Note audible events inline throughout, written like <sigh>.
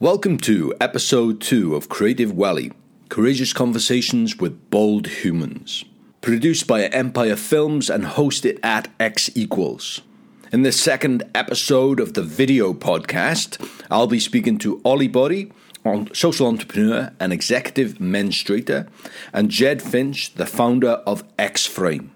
Welcome to episode 2 of Creative Valley Courageous Conversations with Bold Humans. Produced by Empire Films and hosted at X Equals. In the second episode of the video podcast, I'll be speaking to Ollie Body, social entrepreneur and executive menstruator, and Jed Finch, the founder of X Frame.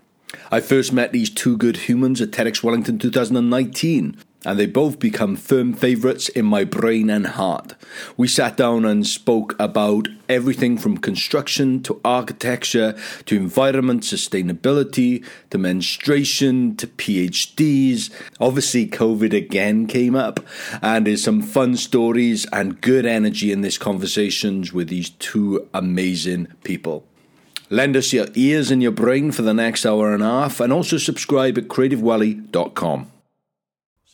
I first met these two good humans at TEDx Wellington 2019 and they both become firm favourites in my brain and heart. We sat down and spoke about everything from construction to architecture to environment, sustainability to menstruation to PhDs. Obviously, COVID again came up, and there's some fun stories and good energy in these conversations with these two amazing people. Lend us your ears and your brain for the next hour and a half, and also subscribe at creativevalley.com.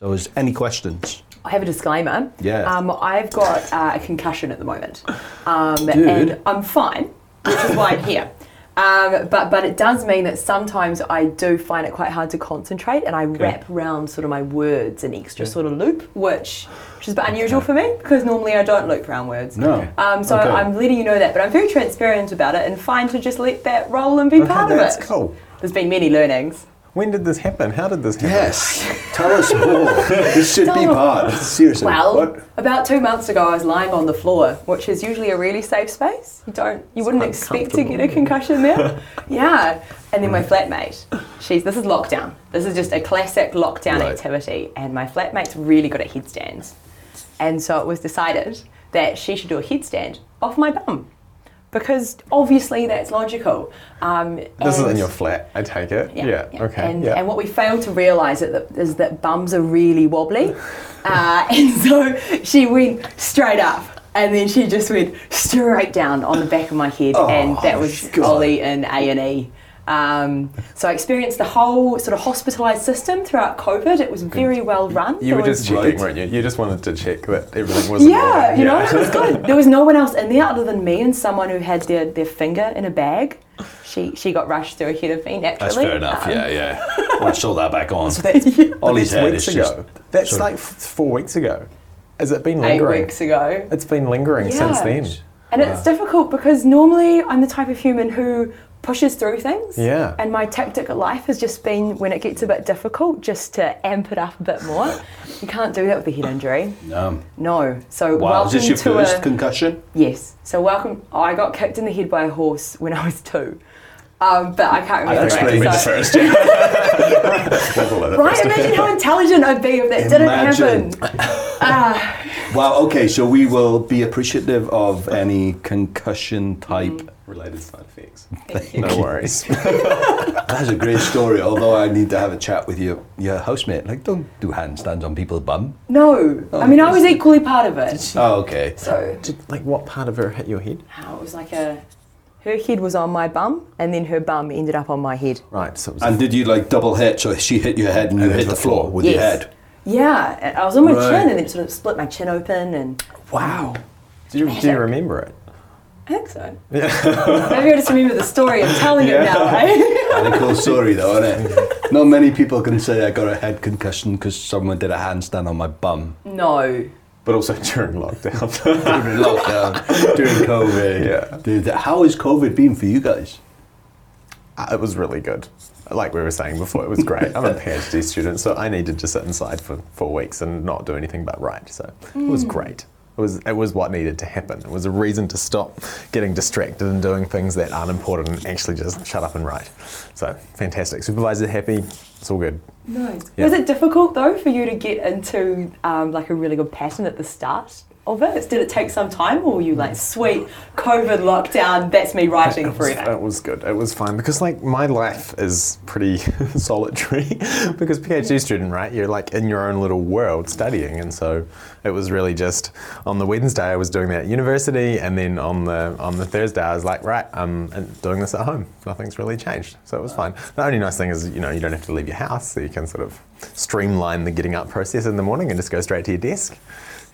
So, is any questions? I have a disclaimer. Yeah. Um, I've got uh, a concussion at the moment, um, and I'm fine, which is why I'm here. Um, but but it does mean that sometimes I do find it quite hard to concentrate, and I okay. wrap around sort of my words an extra sort of loop, which which is a bit unusual for me because normally I don't loop around words. No. Um, so okay. I'm letting you know that, but I'm very transparent about it and fine to just let that roll and be okay, part of it. That's cool. There's been many learnings. When did this happen? How did this happen? Yes, tell us more. this should be part. Seriously. Well, what? about two months ago, I was lying on the floor, which is usually a really safe space. You don't, you it's wouldn't expect to get a concussion there. <laughs> yeah, and then my mm. flatmate, she's this is lockdown. This is just a classic lockdown right. activity, and my flatmate's really good at headstands, and so it was decided that she should do a headstand off my bum because obviously that's logical. Um, this is in your flat, I take it. Yeah. yeah. yeah. Okay. And, yeah. and what we fail to realise is that bums are really wobbly, <laughs> uh, and so she went straight up. And then she just went straight down on the back of my head, oh, and that was God. Ollie in A and E. Um, so I experienced the whole sort of hospitalised system throughout COVID. It was very well run. You there were just checking, weren't you? You just wanted to check that everything <laughs> was. Yeah, you know, it was <laughs> good. There was no one else in there other than me and someone who had their, their finger in a bag. She she got rushed through ahead of me naturally. That's fair enough. Um, yeah, yeah. <laughs> Want to that back on. So that's, yeah. Ollie's head weeks ago. Just, that's sorry. like four weeks ago. Has it been lingering? Eight weeks ago. It's been lingering yeah. since then. And wow. it's difficult because normally I'm the type of human who pushes through things. Yeah. And my tactic at life has just been when it gets a bit difficult, just to amp it up a bit more. you can't do that with a head injury. No. No. So wow. welcome Is this your to first a, concussion? Yes. So welcome. I got kicked in the head by a horse when I was two. Um, but I can't remember. I explained it first. right? Imagine how intelligent I'd be if that Imagine. didn't happen. Uh, wow. Okay. So we will be appreciative of any concussion type. Mm related side effects. no worries. <laughs> That's a great story. Although I need to have a chat with your your housemate. Like, don't do handstands on people's bum. No, oh, I mean I was equally part of it. Oh, okay. So, Did, like, what part of her hit your head? How it was like a. Her head was on my bum, and then her bum ended up on my head. Right. So. and did you like double hit? So she hit your head, and, and you hit the floor, floor with yes. your head. Yeah, I was on my right. chin, and then it sort of split my chin open, and. Wow. Do you, do you remember it? I think so. Yeah. Maybe I just remember the story. I'm telling yeah. it now, right? <laughs> a cool story, though, isn't it? <laughs> Not many people can say I got a head concussion because someone did a handstand on my bum. No. But also during lockdown. <laughs> during lockdown, during COVID. Yeah. Dude, how has COVID been for you guys? Uh, it was really good. Like we were saying before, it was great. I'm a PhD student, so I needed to sit inside for four weeks and not do anything but write. So mm. it was great. It was, it was what needed to happen. It was a reason to stop getting distracted and doing things that aren't important and actually just shut up and write. So fantastic. Supervisor happy. It's all good. Nice. Yeah. Was it difficult though for you to get into um, like a really good pattern at the start? Of it? Did it take some time, or were you like, sweet, COVID lockdown, that's me writing it forever? Was, it was good. It was fine because like my life is pretty <laughs> solitary <laughs> because PhD mm. student, right? You're like in your own little world studying, and so it was really just on the Wednesday I was doing that at university, and then on the on the Thursday I was like, right, I'm doing this at home. Nothing's really changed, so it was fine. The only nice thing is you know you don't have to leave your house, so you can sort of streamline the getting up process in the morning and just go straight to your desk.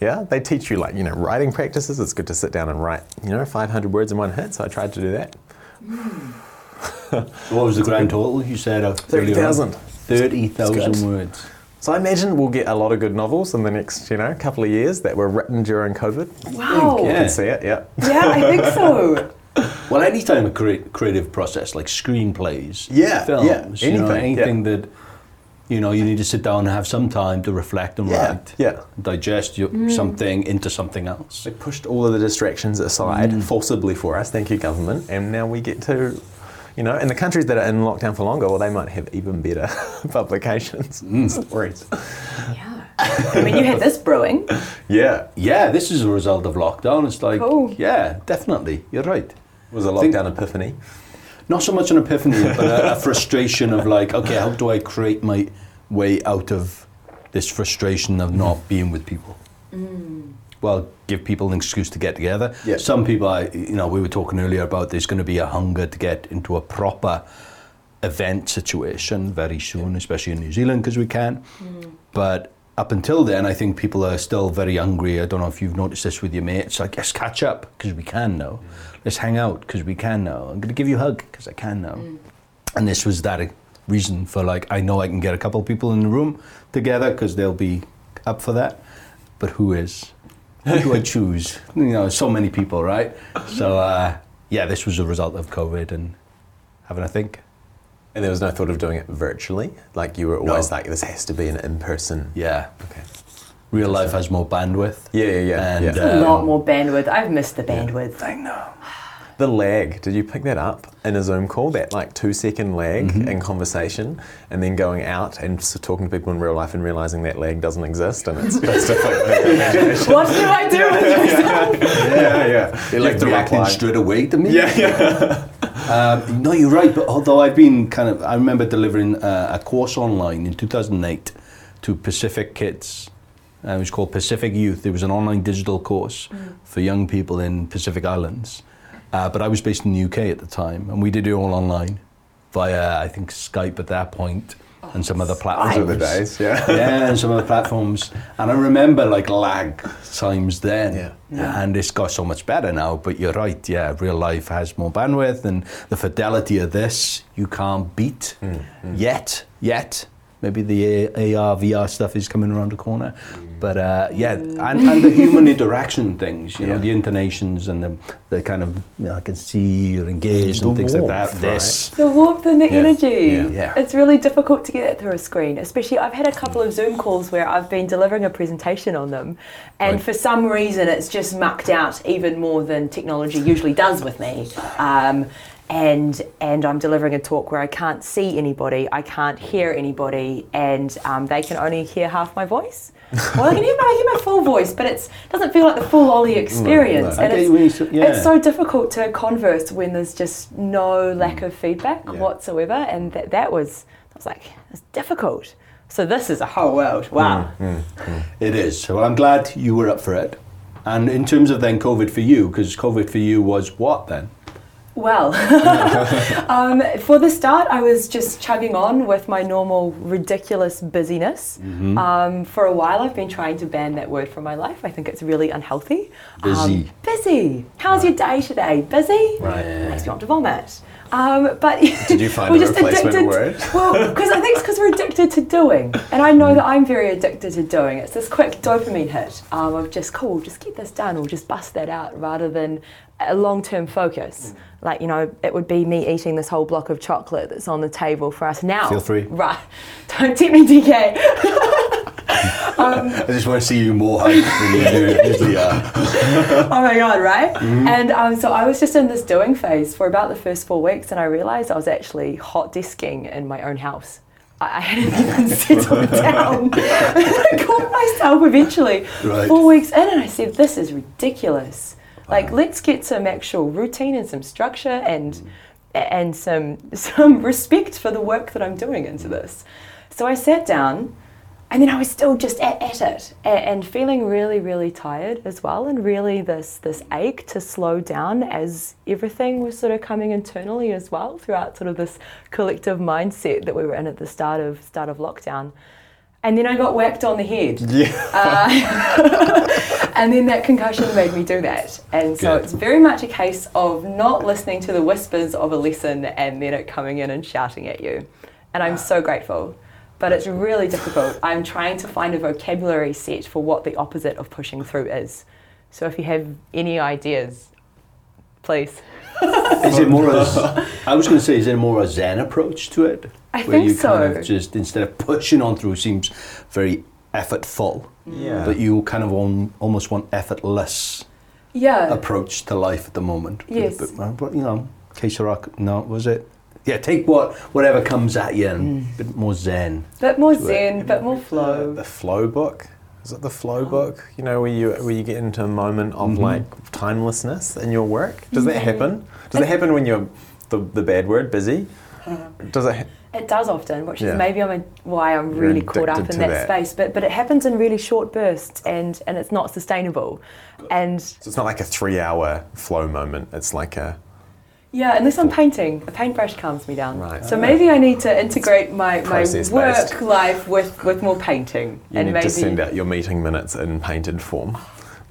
Yeah, they teach you like, you know, writing practices. It's good to sit down and write, you know, 500 words in one hit. So I tried to do that. Mm. what was the grand total? You said uh, 30,000. 30,000 words. So I imagine we'll get a lot of good novels in the next, you know, couple of years that were written during COVID. Wow. You Yeah. can see it, yeah. Yeah, I think so. <laughs> Well, any time a crea- creative process like screenplays, Yeah, films, yeah, you know, anything, anything that you know you need to sit down and have some time to reflect and Yeah, write, yeah. digest your, mm. something into something else. They pushed all of the distractions aside mm. forcibly for us, thank you, government, and now we get to, you know, and the countries that are in lockdown for longer, well, they might have even better <laughs> publications, mm. <laughs> stories. Yeah. I mean, you had this brewing. <laughs> Yeah. Yeah, this is a result of lockdown. It's like, Cool. yeah, definitely, you're right. It was a Think- lockdown epiphany. Not so much an epiphany, but a, a frustration of like, okay, how do I create my way out of this frustration of not being with people? Mm. Well, give people an excuse to get together. Yeah. Some people, I, you know, we were talking earlier about there's going to be a hunger to get into a proper event situation very soon, especially in New Zealand because we can. Mm. But up until then, I think people are still very hungry. I don't know if you've noticed this with your mates. Like, let's catch up because we can now. Let's hang out because we can now. I'm going to give you a hug because I can now. And this was that reason for like, I know I can get a couple of people in the room together because they'll be up for that. But who is? Who do I <laughs> choose? You know, so many people, right? So, uh, yeah, this was a result of COVID and having a think. And there was no thought of doing it virtually? Like you were always No. like, this has to be an in person. Yeah. Okay. Real life has more bandwidth. Yeah, yeah, yeah. And, yeah. A um, lot more bandwidth. I've missed the bandwidth. I know. <sighs> The lag, did you pick that up in a Zoom call? That like two second lag in conversation, and then going out and s talking to people in real life and realizing that lag doesn't exist, and it's just a. <laughs> What do I do with <laughs> myself? yeah, yeah. You're like reacting straight away to me. Yeah, yeah. Um, no, you're right. But although I've been kind of, I remember delivering uh, a course online in 2008 to Pacific kids. Uh, it was called Pacific Youth. It was an online digital course for young people in Pacific Islands. Uh, but I was based in the UK at the time, and we did it all online via, I think, Skype at that point and some other platforms. Those are the days, yeah. yeah, and some other platforms. And I remember like lag times then. Yeah. And it's got so much better now, but you're right, yeah, real life has more bandwidth and the fidelity of this you can't beat mm, mm. yet, yet. Maybe the AR, VR stuff is coming around the corner. But uh, yeah, and, and the human interaction things, you know, the intonations and the, the kind of, you know, I can see you're engaged and The things like that. warmth, This. The warmth and the Yeah. energy. Yeah. Yeah. It's really difficult to get that through a screen, especially I've had a couple of Zoom calls where I've been delivering a presentation on them, and Right. for some reason it's just mucked out even more than technology usually does with me. Um, and and I'm delivering a talk where I can't see anybody, I can't hear anybody, and um, they can only hear half my voice. Well, I can hear my, I hear my full voice, but it doesn't feel like the full Ollie experience. I And it's, you yeah. it's so difficult to converse when there's just no mm. lack of feedback Yeah. whatsoever, and that that was I was like it's difficult. So this is a whole world. Wow. Mm, mm, it is. Well, I'm glad you were up for it. And in terms of then COVID for you, because COVID for you was what then? Well, <laughs> um, for the start, I was just chugging on with my normal ridiculous busyness. Mm-hmm. Um, for a while, I've been trying to ban that word from my life. I think it's really unhealthy. Busy. Um, busy. How's your day today? Busy. Right. Makes me want to vomit. Um, but Did you find <laughs> we're a just replacement addicted- word? <laughs> Well, because I think it's because we're addicted to doing, and I know that I'm very addicted to doing. It's this quick dopamine hit um, of just cool, just get this done, or just bust that out, rather than a long-term focus. Like you know, it would be me eating this whole block of chocolate that's on the table for us now. Feel free. Right? <laughs> Don't tempt me, DK. <laughs> I just want to see you more hyped than you <laughs> usually are. oh my god, right? And um, so I was just in this doing phase for about the first four weeks, and I realised I was actually hot desking in my own house. I I hadn't <laughs> even settled down. I caught myself eventually, Right. four weeks in, and I said, "This is ridiculous. Like, let's get some actual routine and some structure and and some some respect for the work that I'm doing into this." So I sat down and then I was still just at, at it a- and feeling really, really tired as well, and really this this ache to slow down as everything was sort of coming internally as well throughout sort of this collective mindset that we were in at the start of start of lockdown. And then I got whacked on the head. Yeah. Uh, <laughs> and then that concussion made me do that. And so Good. it's very much a case of not listening to the whispers of a lesson and then it coming in and shouting at you. And I'm ah. so grateful but it's really difficult. I'm trying to find a vocabulary set for what the opposite of pushing through is. So if you have any ideas, please. Is it more as I was going to say? Is it more a Zen approach to it? I where think you kind so. of just instead of pushing on through seems very effortful, Yeah. but you kind of on, almost want effortless Yeah. approach to life at the moment. Yes. But, but, but, you know, que sera, no, was it? Yeah, take what whatever comes at you and a bit more Zen. bit more to it. zen, bit more flow. the flow book. Is it the flow Oh. book? You know, where you where you get into a moment of Mhm. like timelessness in your work. Does that mm. happen? Does that happen when you're the, the bad word busy? Mm. Does it? Ha- It does often, which Yeah. is maybe I'm a, why I'm really caught up in that, that. space. But but it happens in really short bursts, and and it's not sustainable. And so it's not like a three-hour flow moment. It's like a yeah, unless I'm painting, a paintbrush calms me down. Right. So maybe I need to integrate my, my work life with, with more painting, you and need maybe to send out your meeting minutes in painted form.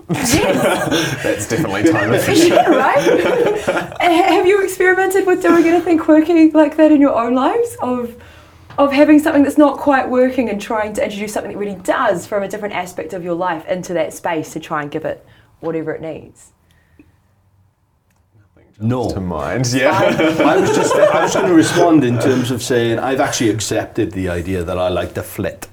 yes, <laughs> That's definitely time <laughs> efficient. yeah, right. <laughs> Have you experimented with doing anything quirky like that in your own lives? Of of having something that's not quite working and trying to introduce something that really does from a different aspect of your life into that space to try and give it whatever it needs. No. to mind, yeah. I was just I was going to respond in terms of saying I've actually accepted the idea that I like to flit.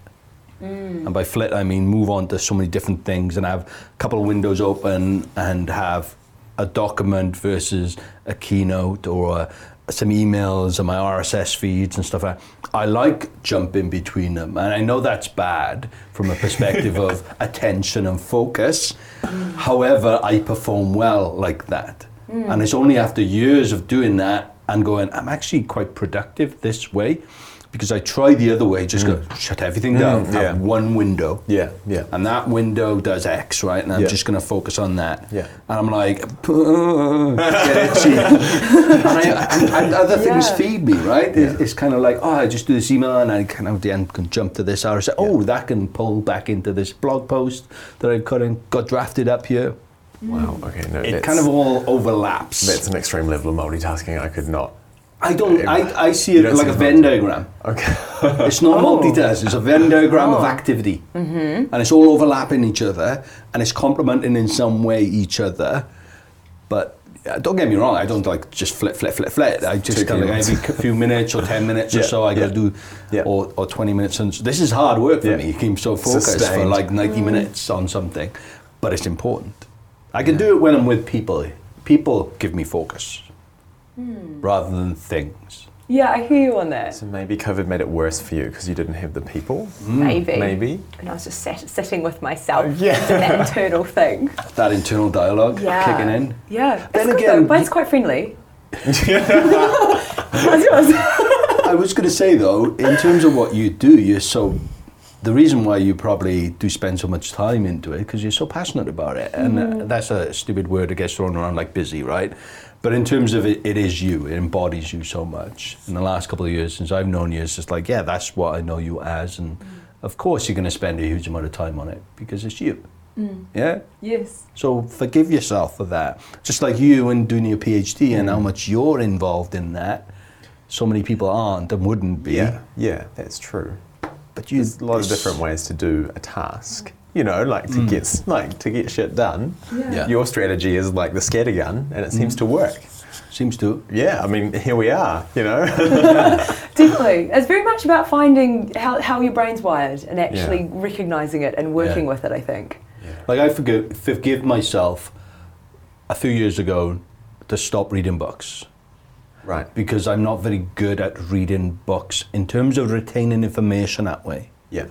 Mm. And by flit I mean move on to so many different things and have a couple of windows open and have a document versus a keynote or a, some emails and my RSS feeds and stuff. like that. I like jumping between them, and I know that's bad from a perspective <laughs> of attention and focus. However, I perform well like that, Mm. and it's only after years of doing that and going, I'm actually quite productive this way, because I try the other way, just go mm. shut everything down, mm, yeah. have one window. yeah, yeah. And that window does X, right? And I'm Yeah. just going to focus on that. Yeah. And I'm like, get itchy. and, I, and, and other things Yeah. feed me, right? It- Yeah. It's kind of like, oh, I just do this email and I kind of at the end can jump to this RSS. Oh, that can pull back into this blog post that I cut and got drafted up here. Wow. Okay. No. It kind of all overlaps. that's an extreme level of multitasking. I could not. I don't. I, I see it like see a Venn diagram. Okay. <laughs> It's not Oh. multitask. It's a Venn diagram of Oh. activity, mm-hmm. and it's all overlapping each other, and it's complementing in some way each other. But uh, don't get me wrong. I don't like just flip, flip, flip, flip. I just Two kind of like keywords. every few minutes or <laughs> ten minutes or so. I got to yeah. do, Yeah. or, or twenty minutes. And this is hard work for Yeah. me. You keep so focused for like ninety minutes on something, but it's important. I can do it when I'm with people. People give me focus hmm. rather than things. Yeah, I hear you on that. So maybe COVID made it worse for you because you didn't have the people. Hmm. Maybe. Maybe. And I was just sat, sitting with myself, oh, yeah. doing that internal thing. That internal dialogue Yeah. kicking in. Yeah. Then it's good again, though. Mine's you- quite friendly. <laughs> <laughs> How's? I was going to say though, in terms of what you do, you're so. The reason why you probably do spend so much time into it because you're so passionate about it, and uh, that's a stupid word that gets thrown around like busy, right? But in terms of it, it is you. It embodies you so much. In the last couple of years since I've known you, it's just like, yeah, that's what I know you as, and mm. of course you're going to spend a huge amount of time on it because it's you. Mm. Yeah. yes. So forgive yourself for that. Just like you and doing your PhD and how mm. much you're involved in that. So many people aren't and wouldn't be. Yeah. Yeah. That's true. But you, There's a lot of different ways to do a task. You know, like to mm. get like to get shit done. Yeah. Your strategy is like the scattergun, and it seems mm. to work. Seems to. Yeah, I mean, here we are. You know. <laughs> Definitely. It's very much about finding how, how your brain's wired and actually Yeah. recognizing it and working Yeah. with it, I think. Like I forgive, forgive myself a few years ago to stop reading books right. because I'm not very good at reading books in terms of retaining information that way. Yeah.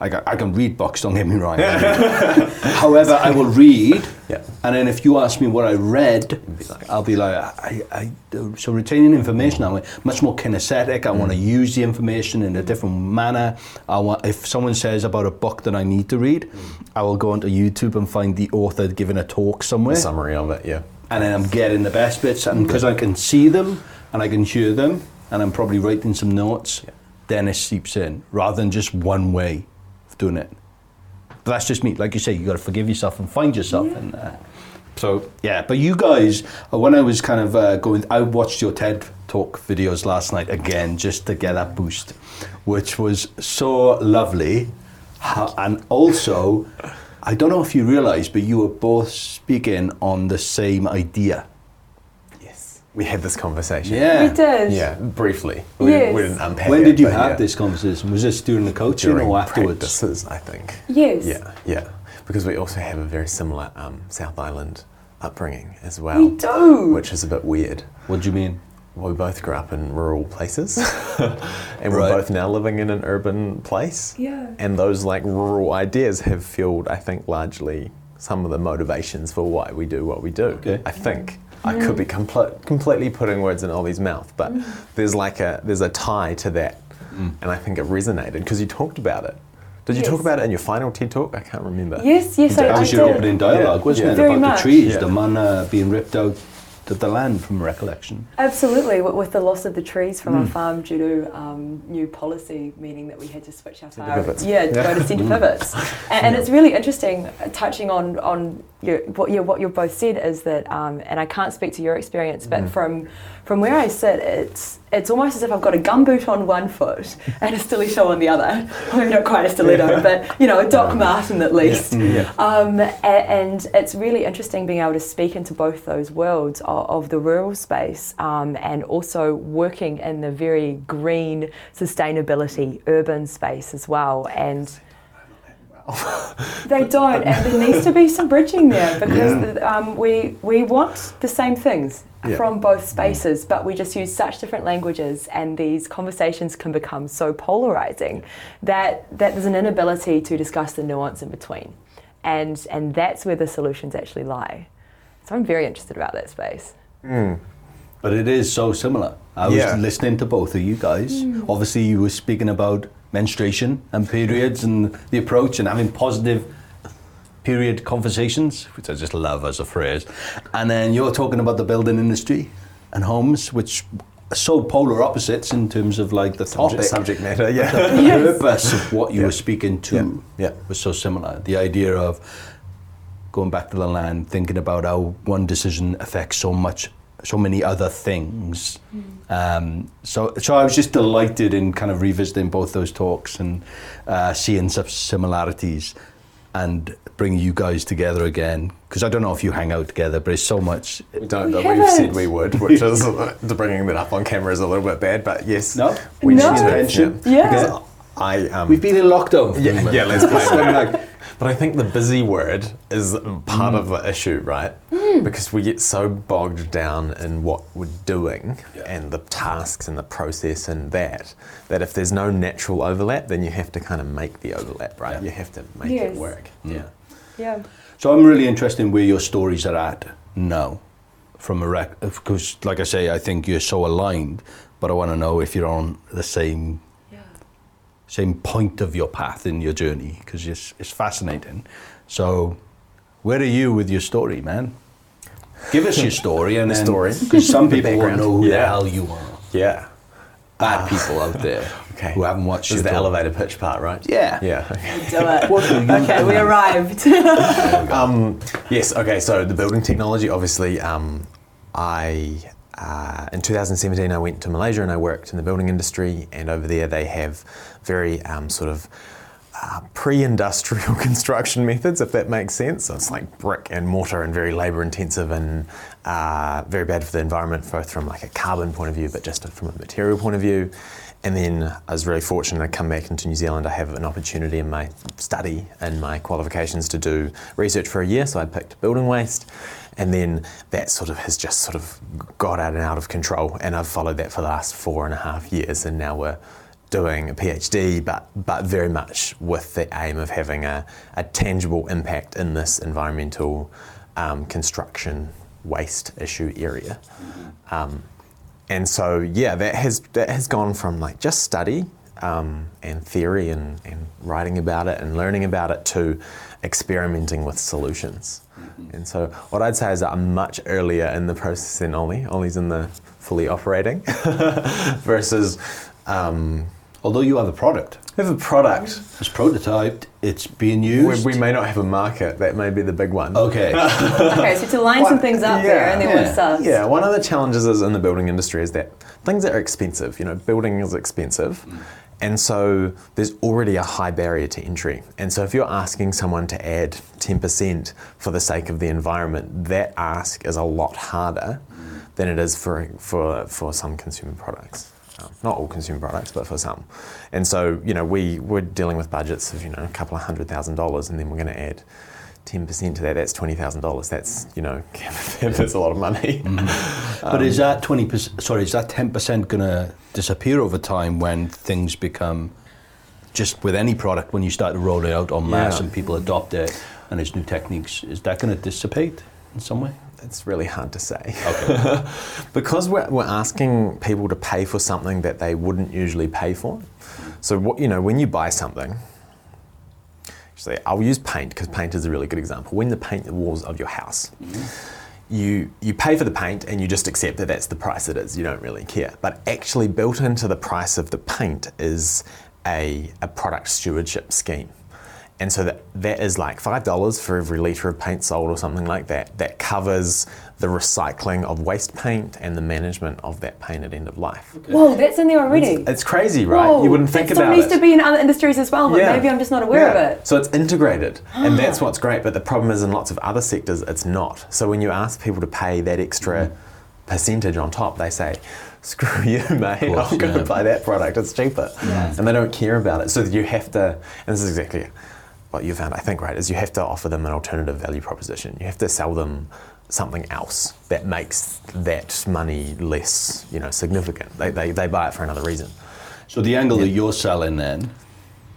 I can, I can read books, don't get me wrong. <laughs> However, I will read, Yeah. and then if you ask me what I read, I'll be like, I, I, so retaining information that way, much more kinesthetic. I want to mm. use the information in a different manner. I want, if someone says about a book that I need to read, mm. I will go onto YouTube and find the author giving a talk somewhere The summary of it. Yeah. And then I'm getting the best bits, and because I can see them and I can hear them, and I'm probably writing some notes, then it seeps in rather than just one way of doing it. But that's just me. Like you say, you got to forgive yourself and find yourself in there. So yeah, but you guys, uh, when I was kind of uh, going, I watched your TED Talk videos last night again just to get that boost, which was so lovely, and also, I don't know if you realise, but you were both speaking on the same idea. Yes. We had this conversation. Yeah. We did. Yeah, briefly. We, didn't, we Yes. didn't unpack When it, did you but have yeah. this conversation? Was this during the coaching During or afterwards? practices, I think. Yes. Yeah, yeah. Because we also have a very similar um, South Island upbringing as well. We do. Which is a bit weird. What do you mean? Well, we both grew up in rural places, <laughs> and we're Right. both now living in an urban place. Yeah. And those like rural ideas have fueled, I think, largely some of the motivations for why we do what we do. Okay. I think I could be compl- completely putting words in Ollie's mouth, but there's like a there's a tie to that, and I think it resonated because you talked about it. Did you talk about it in your final TED talk? I can't remember. Yes, yes, I, That I was your opening dialogue, Yeah. wasn't Yeah. it? Very About much. the trees, Yeah. the man uh, being ripped out of the land from recollection. Absolutely, with, the loss of the trees from our Mm. farm due to um, new policy, meaning that we had to switch our farm, yeah, to Yeah. go to centre pivots, <laughs> and, and it's really interesting. uh, Touching on on your, what you what you both said is that, um, and I can't speak to your experience, but Mm. from from where I sit, it's it's almost as if I've got a gumboot on one foot <laughs> and a stiletto on the other. <laughs> Mean, not quite a stiletto, but you know, a Doc Marten at least. Yeah. Um, a- and it's really interesting being able to speak into both those worlds of, of the rural space um, and also working in the very green sustainability urban space as well. And <laughs> they don't, and there needs to be some bridging there <laughs> because um, we we want the same things Yeah. from both mm. spaces, but we just use such different languages, and these conversations can become so polarizing that that there's an inability to discuss the nuance in between, and and that's where the solutions actually lie. So I'm very interested about that space. Mm. But it is so similar. I was listening to both of you guys. Mm. Obviously, you were speaking about menstruation and periods and the approach and having positive period conversations, which I just love as a phrase. And then you're talking about the building industry and homes, which are so polar opposites in terms of like the topic. Subject, subject matter, yeah. <laughs> the Yes. purpose of what you Yeah. were speaking to Yeah. Yeah. was so similar. The idea of going back to the land, thinking about how one decision affects so much, so many other things. Um, so, so I was just delighted in kind of revisiting both those talks and uh, seeing such similarities and bringing you guys together again. Because I don't know if you hang out together, but it's so much. We don't, We but we've said haven't. we would, which is bringing that up on camera is a little bit bad, but yes. No? we No. need to. Intention. Yeah. Because I, um, We've been in lockdown. for Yeah, yeah, let's play <laughs> So I'm that. like, But I think the busy word is part of mm. the issue, right? Mm. Because we get so bogged down in what we're doing Yeah. and the tasks and the process and that, that if there's no natural overlap, then you have to kind of make the overlap, right? Yeah. You have to make Yes. it work. Mm. yeah. Yeah. So I'm really interested in where your stories are at now, from a rec. Because, like I say, I think you're so aligned, but I want to know if you're on the same Yeah. Same point of your path in your journey, because it's it's fascinating. So, where are you with your story, man? Give us your story and <laughs> The then, story. <laughs> because some people won't know who the hell you are. Yeah. Bad people out there <laughs> Okay. who haven't watched This is your the talk. elevator pitch part, right? Yeah. Yeah. Do it. What do you okay, we arrived. Um, yes. Okay. So the building technology, obviously, um, I uh, in 2017 I went to Malaysia and I worked in the building industry, and over there they have very um, sort of uh, pre-industrial <laughs> construction methods, if that makes sense. So it's like brick and mortar and very labour-intensive and uh, very bad for the environment, both from like a carbon point of view, but just from a material point of view. And then I was really fortunate to come back into New Zealand. I have an opportunity in my study and my qualifications to do research for a year, so I picked building waste. And then that sort of has just sort of got out and out of control. And I've followed that for the last four and a half years. And now we're doing a PhD, but, but very much with the aim of having a, a tangible impact in this environmental um, construction waste issue area. Um, and so yeah, that has that has gone from like just study um, and theory and, and writing about it and learning about it to experimenting with solutions. And so what I'd say is that I'm much earlier in the process than Ollie. Ollie's in the fully operating <laughs> versus um, Although you have a product, We have a product. it's prototyped, it's being We, used. we may not have a market. That may be the big one. okay. <laughs> Okay, so to line some things up there and then yeah, we'll start. Yeah, one of the challenges is in the building industry is that things are expensive. You know, building is expensive. Mm. And so there's already a high barrier to entry. And so if you're asking someone to add 10% for the sake of the environment, that ask is a lot harder mm. than it is for, for, for some consumer products. Um, not all consumer products, but for some. And so, you know, we, we're dealing with budgets of, you know, a couple of hundred thousand dollars, and then we're going to add 10% to that, that's $20,000. That's, you know, <laughs> that's a lot of money. <laughs> but is that 20%, sorry, is that 10% going to disappear over time when things become, just with any product, when you start to roll it out en masse Yeah. and people adopt it and it's new techniques, is that going to dissipate in some way? It's really hard to say. Okay. <laughs> because we're, we're asking people to pay for something that they wouldn't usually pay for. So, what, you know, when you buy something, actually, I'll use paint because paint is a really good example. When you paint the walls of your house, mm-hmm. you, you pay for the paint and you just accept that that's the price it is. You don't really care. But actually, built into the price of the paint is a, a product stewardship scheme. And so that, that is like $5 for every litre of paint sold or something like that. That covers the recycling of waste paint and the management of that paint at end of life. Whoa, that's in there already. It's crazy, right? Whoa, you wouldn't think that about still needs to be in other industries as well, but maybe I'm just not aware Yeah. of it. So it's integrated, and ah. that's what's great. But the problem is, in lots of other sectors, it's not. So when you ask people to pay that extra mm-hmm. percentage on top, they say, "Screw <laughs> you, mate! course, I'm going to yeah. buy that product. It's cheaper," and they don't care about it. So you have to, and this is exactly what you found, I think, right? Is you have to offer them an alternative value proposition. You have to sell them something else that makes that money less, you know, significant. They, they, they buy it for another reason. So the angle that you're selling then,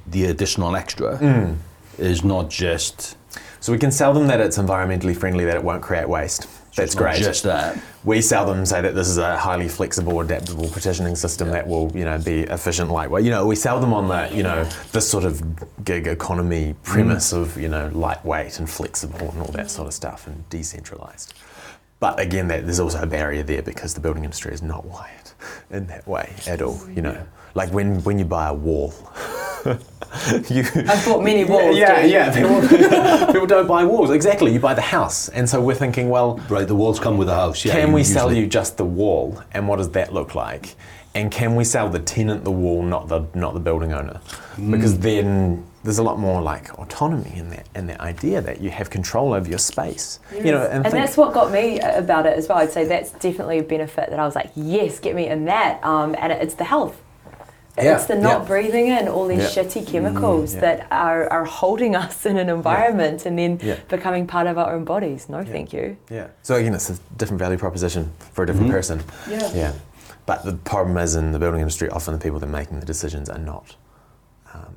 the additional extra, Mm. is not just So we can sell them that it's environmentally friendly, that it won't create waste. That's great. just that. We sell them say that this is a highly flexible, adaptable partitioning system that will, you know, be efficient, lightweight. You know, we sell them on the, you know, this sort of gig economy premise mm. of, you know, lightweight and flexible and all that sort of stuff and decentralized. But again, that, there's also a barrier there because the building industry is not wired in that way at all. You know, like when when you buy a wall. You, I've bought many walls. yeah, dude. yeah. People, people don't buy walls. Exactly. You buy the house, and so we're thinking, well, right. The walls come with the house. Yeah, can you we sell you just the wall, and what does that look like? And can we sell the tenant the wall, not the not the building owner? Because then there's a lot more like autonomy in that in that idea that you have control over your space. You know, and, and think- that's what got me about it as well. I'd say that's definitely a benefit that I was like, yes, get me in that. Um, and it's the health. Yeah, It's the not yeah. breathing in all these Yeah. shitty chemicals yeah. that are, are holding <laughs> us in an environment and then Yeah. becoming part of our own bodies. No, thank you. Yeah. So again, it's a different value proposition for a different person. Yeah. Yeah. But the problem is in the building industry, often the people that are making the decisions are not. Um,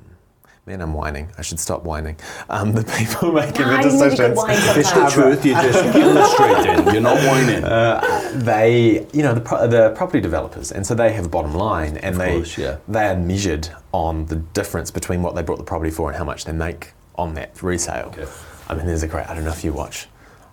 man, I'm whining. I should stop whining. Um, the people <laughs> making the need to get decisions. wine It's the truth. You're just illustrating. You're not whining. they, you know, the, pro- the property developers, and so they have a bottom line, and Of they course, yeah. they are measured on the difference between what they bought the property for and how much they make on that resale. Okay. I mean, there's a great. I don't know if you watch.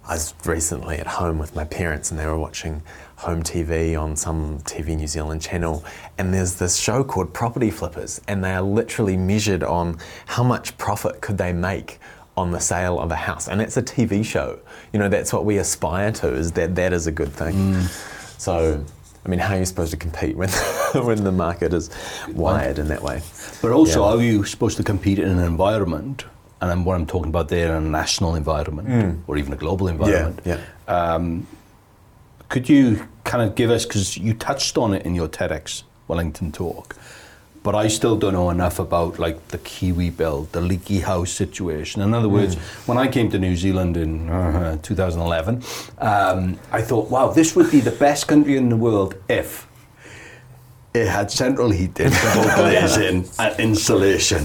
I was recently at home with my parents, and they were watching home TV on some TV New Zealand channel, and there's this show called Property Flippers, and they are literally measured on how much profit could they make on the sale of a house, and it's a TV show. You know, that's what we aspire to. Is that that is a good thing. Mm. So. I mean, how are you supposed to compete when, <laughs> when the market is wired in that way? But also, Yeah. how are you supposed to compete in an environment? And what I'm talking about there, a national environment mm. or even a global environment. yeah. Um, Could you kind of give us, because you touched on it in your TEDx Wellington talk, but I still don't know enough about like the Kiwi build, the leaky house situation. In other words, when I came to New Zealand in uh, 2011, um, I thought, wow, this would be the best country in the world if it had central heating, glazing, <laughs> and insulation.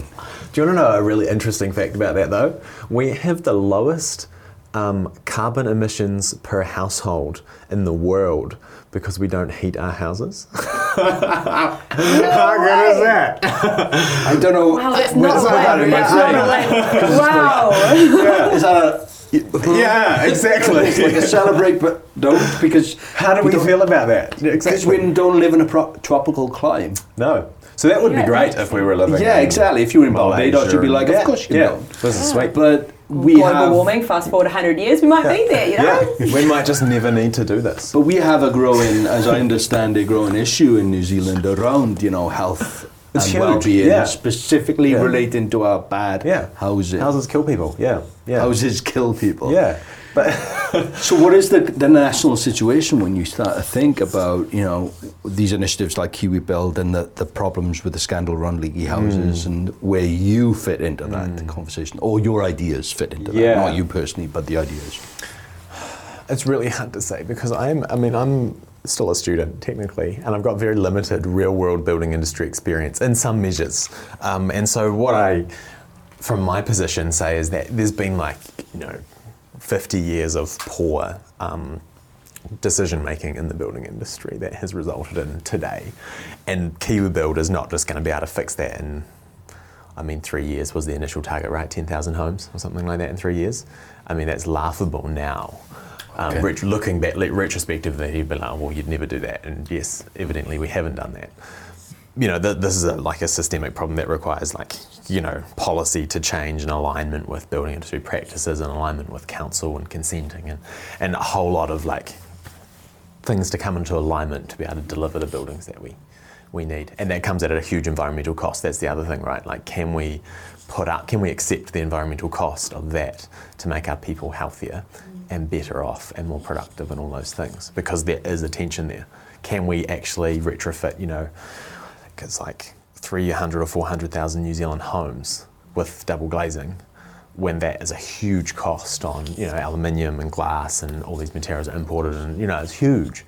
Do you want to know a really interesting fact about that though? We have the lowest um, carbon emissions per household in the world because we don't heat our houses. <laughs> How good is that? I don't know. Wow, that's not to that in my right. brain. <laughs> Wow. Is that a Yeah, exactly. It's like a celebrate, but don't because How do we don't- feel about that? Because Exactly. we don't live in a pro- tropical climate. No. So that would Yeah, be great if we were living. Yeah, in exactly. If you were in Malaysia Barbados, you'd be like, yeah, of course you can yeah. go. This is sweet. But we Global have warming, fast forward 100 years, we might be there, you know? Yeah, we might just never need to do this. But we have a growing, as I understand, a growing issue in New Zealand around, you know, health It's and huge, well-being, yeah. specifically Yeah. relating to our bad Yeah, housing. Houses kill people. Yeah, yeah. Houses kill people. Yeah, but <laughs> So, what is the, the national situation when you start to think about, you know, these initiatives like Kiwi Build and the, the problems with the scandal-run leaky houses Hmm. and where you fit into that conversation, or your ideas fit into Yeah. that, not you personally, but the ideas. It's really hard to say because I'm, I mean, I'm still a student technically, and I've got very limited real world building industry experience in some measures. Um, and so, what I, from my position, say is that there's been like, you know, 50 years of poor um, decision making in the building industry that has resulted in today. And Kiwi Build is not just going to be able to fix that in I mean, three years was the initial target, right? 10,000 homes or something like that in three years. I mean, that's laughable now. Um, Okay. ret- looking back, like, retrospectively, you'd be like, well, you'd never do that. And yes, evidently, we haven't done that. You know, th- this is a, like a systemic problem that requires, like, you know, policy to change in alignment with building industry practices, in alignment with council and consenting, and, and a whole lot of like things to come into alignment to be able to deliver the buildings that we we need. And that comes at a huge environmental cost. That's the other thing, right? Like can we put up can we accept the environmental cost of that to make our people healthier and better off and more productive and all those things? Because there is a tension there. Can we actually retrofit, you know, because like 300 or 400,000 New Zealand homes with double glazing when that is a huge cost on, you know, aluminium and glass and all these materials are imported and, you know, it's huge.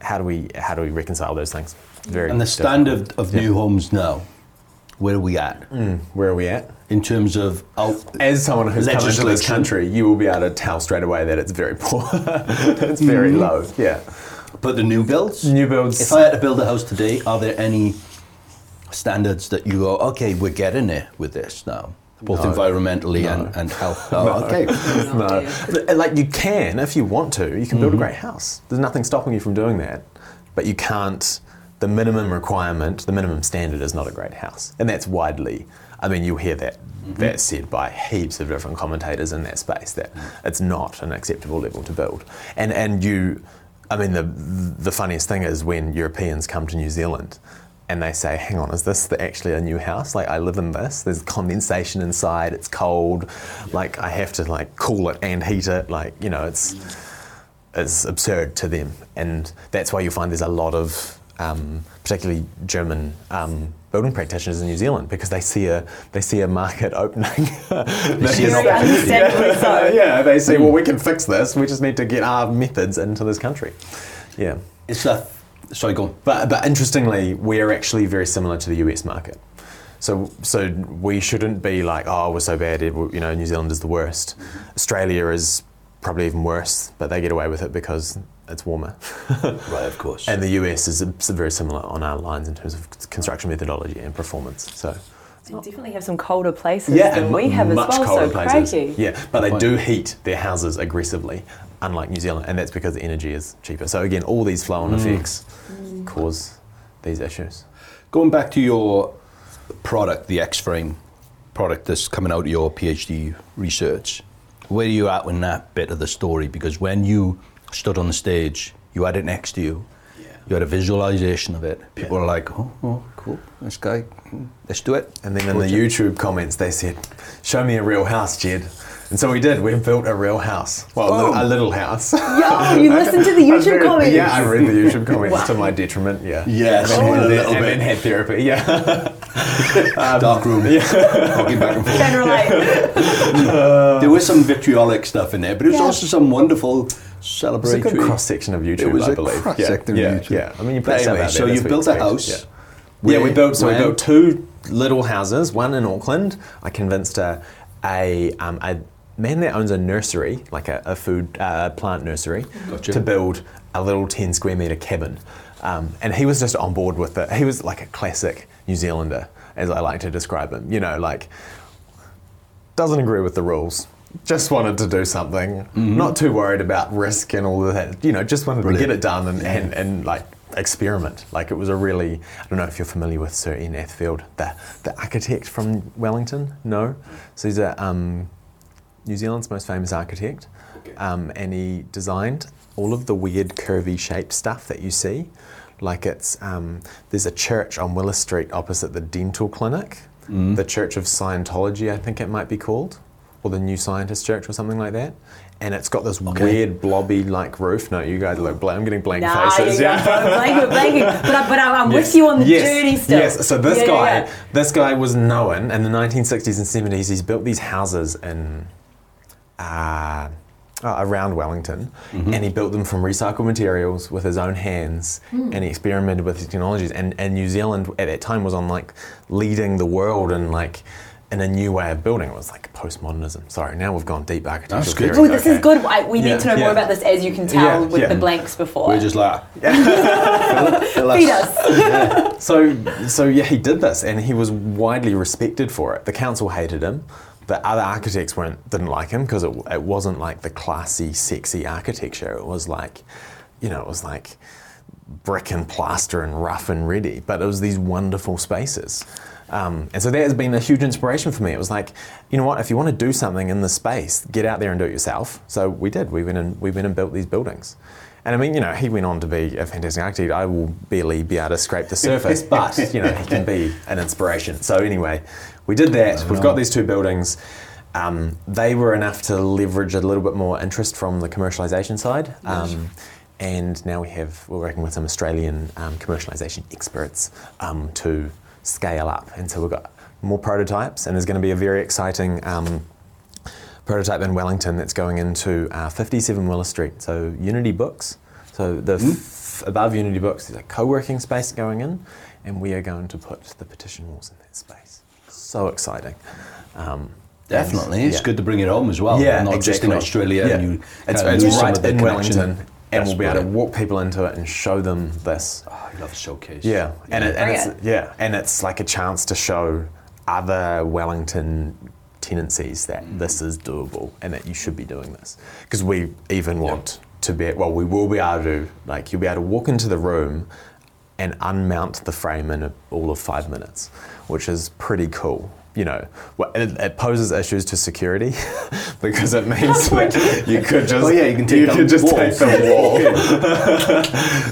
How do we, how do we reconcile those things? Very And the difficult. standard of new homes now, where are we at? Mm, where are we at? In terms of out, As someone who's come into this country, you will be able to tell straight away that it's very poor. <laughs> it's very mm-hmm. low. Yeah. but the new builds? New builds. If I had to build a house today, are there any standards that you go, okay, we're getting it with this now, both No. environmentally and, and health? <laughs> Oh, okay. <laughs> no. Like you can, if you want to, you can build a mm-hmm. great house. There's nothing stopping you from doing that. But you can't, the minimum requirement, the minimum standard is not a great house. And that's widely, I mean, you'll hear that. Mm-hmm. That's said by heaps of different commentators in that space that mm. it's not an acceptable level to build. And and you, I mean, the the funniest thing is when Europeans come to New Zealand, and they say, "Hang on, is this the, actually a new house? Like I live in this. There's condensation inside. It's cold. Like I have to like cool it and heat it. Like you know, it's it's absurd to them, and that's why you find there's a lot of um, particularly German. Um, Building practitioners in New Zealand because they see a they see a market <laughs> opening. <laughs> they see an so. <laughs> yeah, they say, well, we can fix this. We just need to get our methods into this country. Yeah. It's that, sorry, go on. But, but interestingly, we're actually very similar to the US market. So, so we shouldn't be like, oh, we're so bad, you know, New Zealand is the worst. Australia is probably even worse, but they get away with it because it's warmer. <laughs> Right, of course. and the US is is very similar on our lines in terms of construction methodology and performance. So, They definitely have some colder places yeah, than and we have as much well, colder so places. crikey. Yeah, but they do heat their houses aggressively, unlike New Zealand, and that's because the energy is cheaper. So again, all these flow-on effects cause these issues. Going back to your product, the X-Frame product that's coming out of your PhD research, where are you at in that bit of the story? Because when you stood on the stage, you had it next to you, Yeah. you had a visualization of it. People Yeah. were like, oh, oh, cool, this guy, mm, let's do it. And then in the YouTube comments, they said, "Show me a real house, Jed." And so we did. We built a real house. Well, a little, a little house. Yeah, <laughs> you listen to the <laughs> YouTube very- comments. Yeah, I read the YouTube <laughs> comments Wow. to my detriment. Yeah. Yes, and, then, a had, little and bit. then had therapy. Yeah. Dark room, walking back and forth. Can relate. There was some vitriolic stuff in there, but it was Yeah. also some wonderful It's a celebratory. good cross section of YouTube. It was I a believe. cross-section yeah, of yeah, YouTube. Yeah. I mean, you put But stuff anyway, out there, so that's you what built a expect, house. Yeah. Yeah, we Where- built. So we when? built two little houses. One in Auckland. I convinced a a, um, a man that owns a nursery, like a, a food uh, plant nursery, Gotcha. to build a little ten square meter cabin. Um, and he was just on board with it. He was like a classic New Zealander, as I like to describe him. You know, like doesn't agree with the rules. Just wanted to do something. Not too worried about risk and all of that. You know, just wanted to get it done and, and, and like experiment. Like it was a really, I don't know if you're familiar with Sir Ian Athfield, the, the architect from Wellington. No? So he's a, um, New Zealand's most famous architect. Um, and he designed all of the weird curvy shaped stuff that you see. Like it's, um, there's a church on Willis Street opposite the dental clinic, the Church of Scientology, I think it might be called, or the New Scientist Church or something like that. And it's got this weird blobby like roof. No, you guys look blank. I'm getting blank Nah, faces. you yeah. got blanking, blanking. But, I, but I'm, I'm with you on the yes. journey still. Yes, so this Yeah, guy, yeah, yeah. this guy was known in the 1960s and 70s. He's built these houses in uh, uh, around Wellington, Mm-hmm. and he built them from recycled materials with his own hands, Hmm. and he experimented with these technologies. And, and New Zealand at that time was on like leading the world in like in a new way of building. It was like postmodernism. Sorry, now we've gone deep architectural That's good. theory. Oh, this is good. I, we Yeah, need to know yeah. more about this, as you can tell Yeah, with yeah. the blanks before. We're just like, Fill <laughs> Feed us. So, so yeah, he did this, and he was widely respected for it. The council hated him. The other architects weren't didn't like him because it, it wasn't like the classy, sexy architecture. It was like, you know, it was like brick and plaster and rough and ready. But it was these wonderful spaces. Um, and so that has been a huge inspiration for me. It was like, you know what? If you want to do something in the space, get out there and do it yourself. So we did. We went and we went and built these buildings. And I mean, you know, he went on to be a fantastic architect. I will barely be able to scrape the surface, <laughs> but you know, he can be an inspiration. So anyway, we did that. We've got these two buildings. Um, they were enough to leverage a little bit more interest from the commercialization side. Um, and now we have we're working with some Australian um, commercialization experts um, to scale up. And so we've got more prototypes, and there's going to be a very exciting. Um, prototype in Wellington that's going into uh, 57 Willis Street. So Unity Books. So the f- above Unity Books, is a co-working space going in, and we are going to put the petition walls in that space. So exciting. Um, definitely. It's yeah. good to bring it home as well. Yeah, not just in. Australia. Yeah. And you it's, it's lose some right of the in. Wellington, and That's we'll be able to walk people into it and show them this. Oh, I love a showcase. Yeah, and, it, and Brilliant. it's yeah, and it's like a chance to show other Wellington tendencies that this is doable and that you should be doing this because we even want to be well, we will be able to like you'll be able to walk into the room and unmount the frame in a, all of five minutes, which is pretty cool. You know, well, it, it poses issues to security <laughs> because it means that you could just Oh, yeah, you can take down could just walls. take the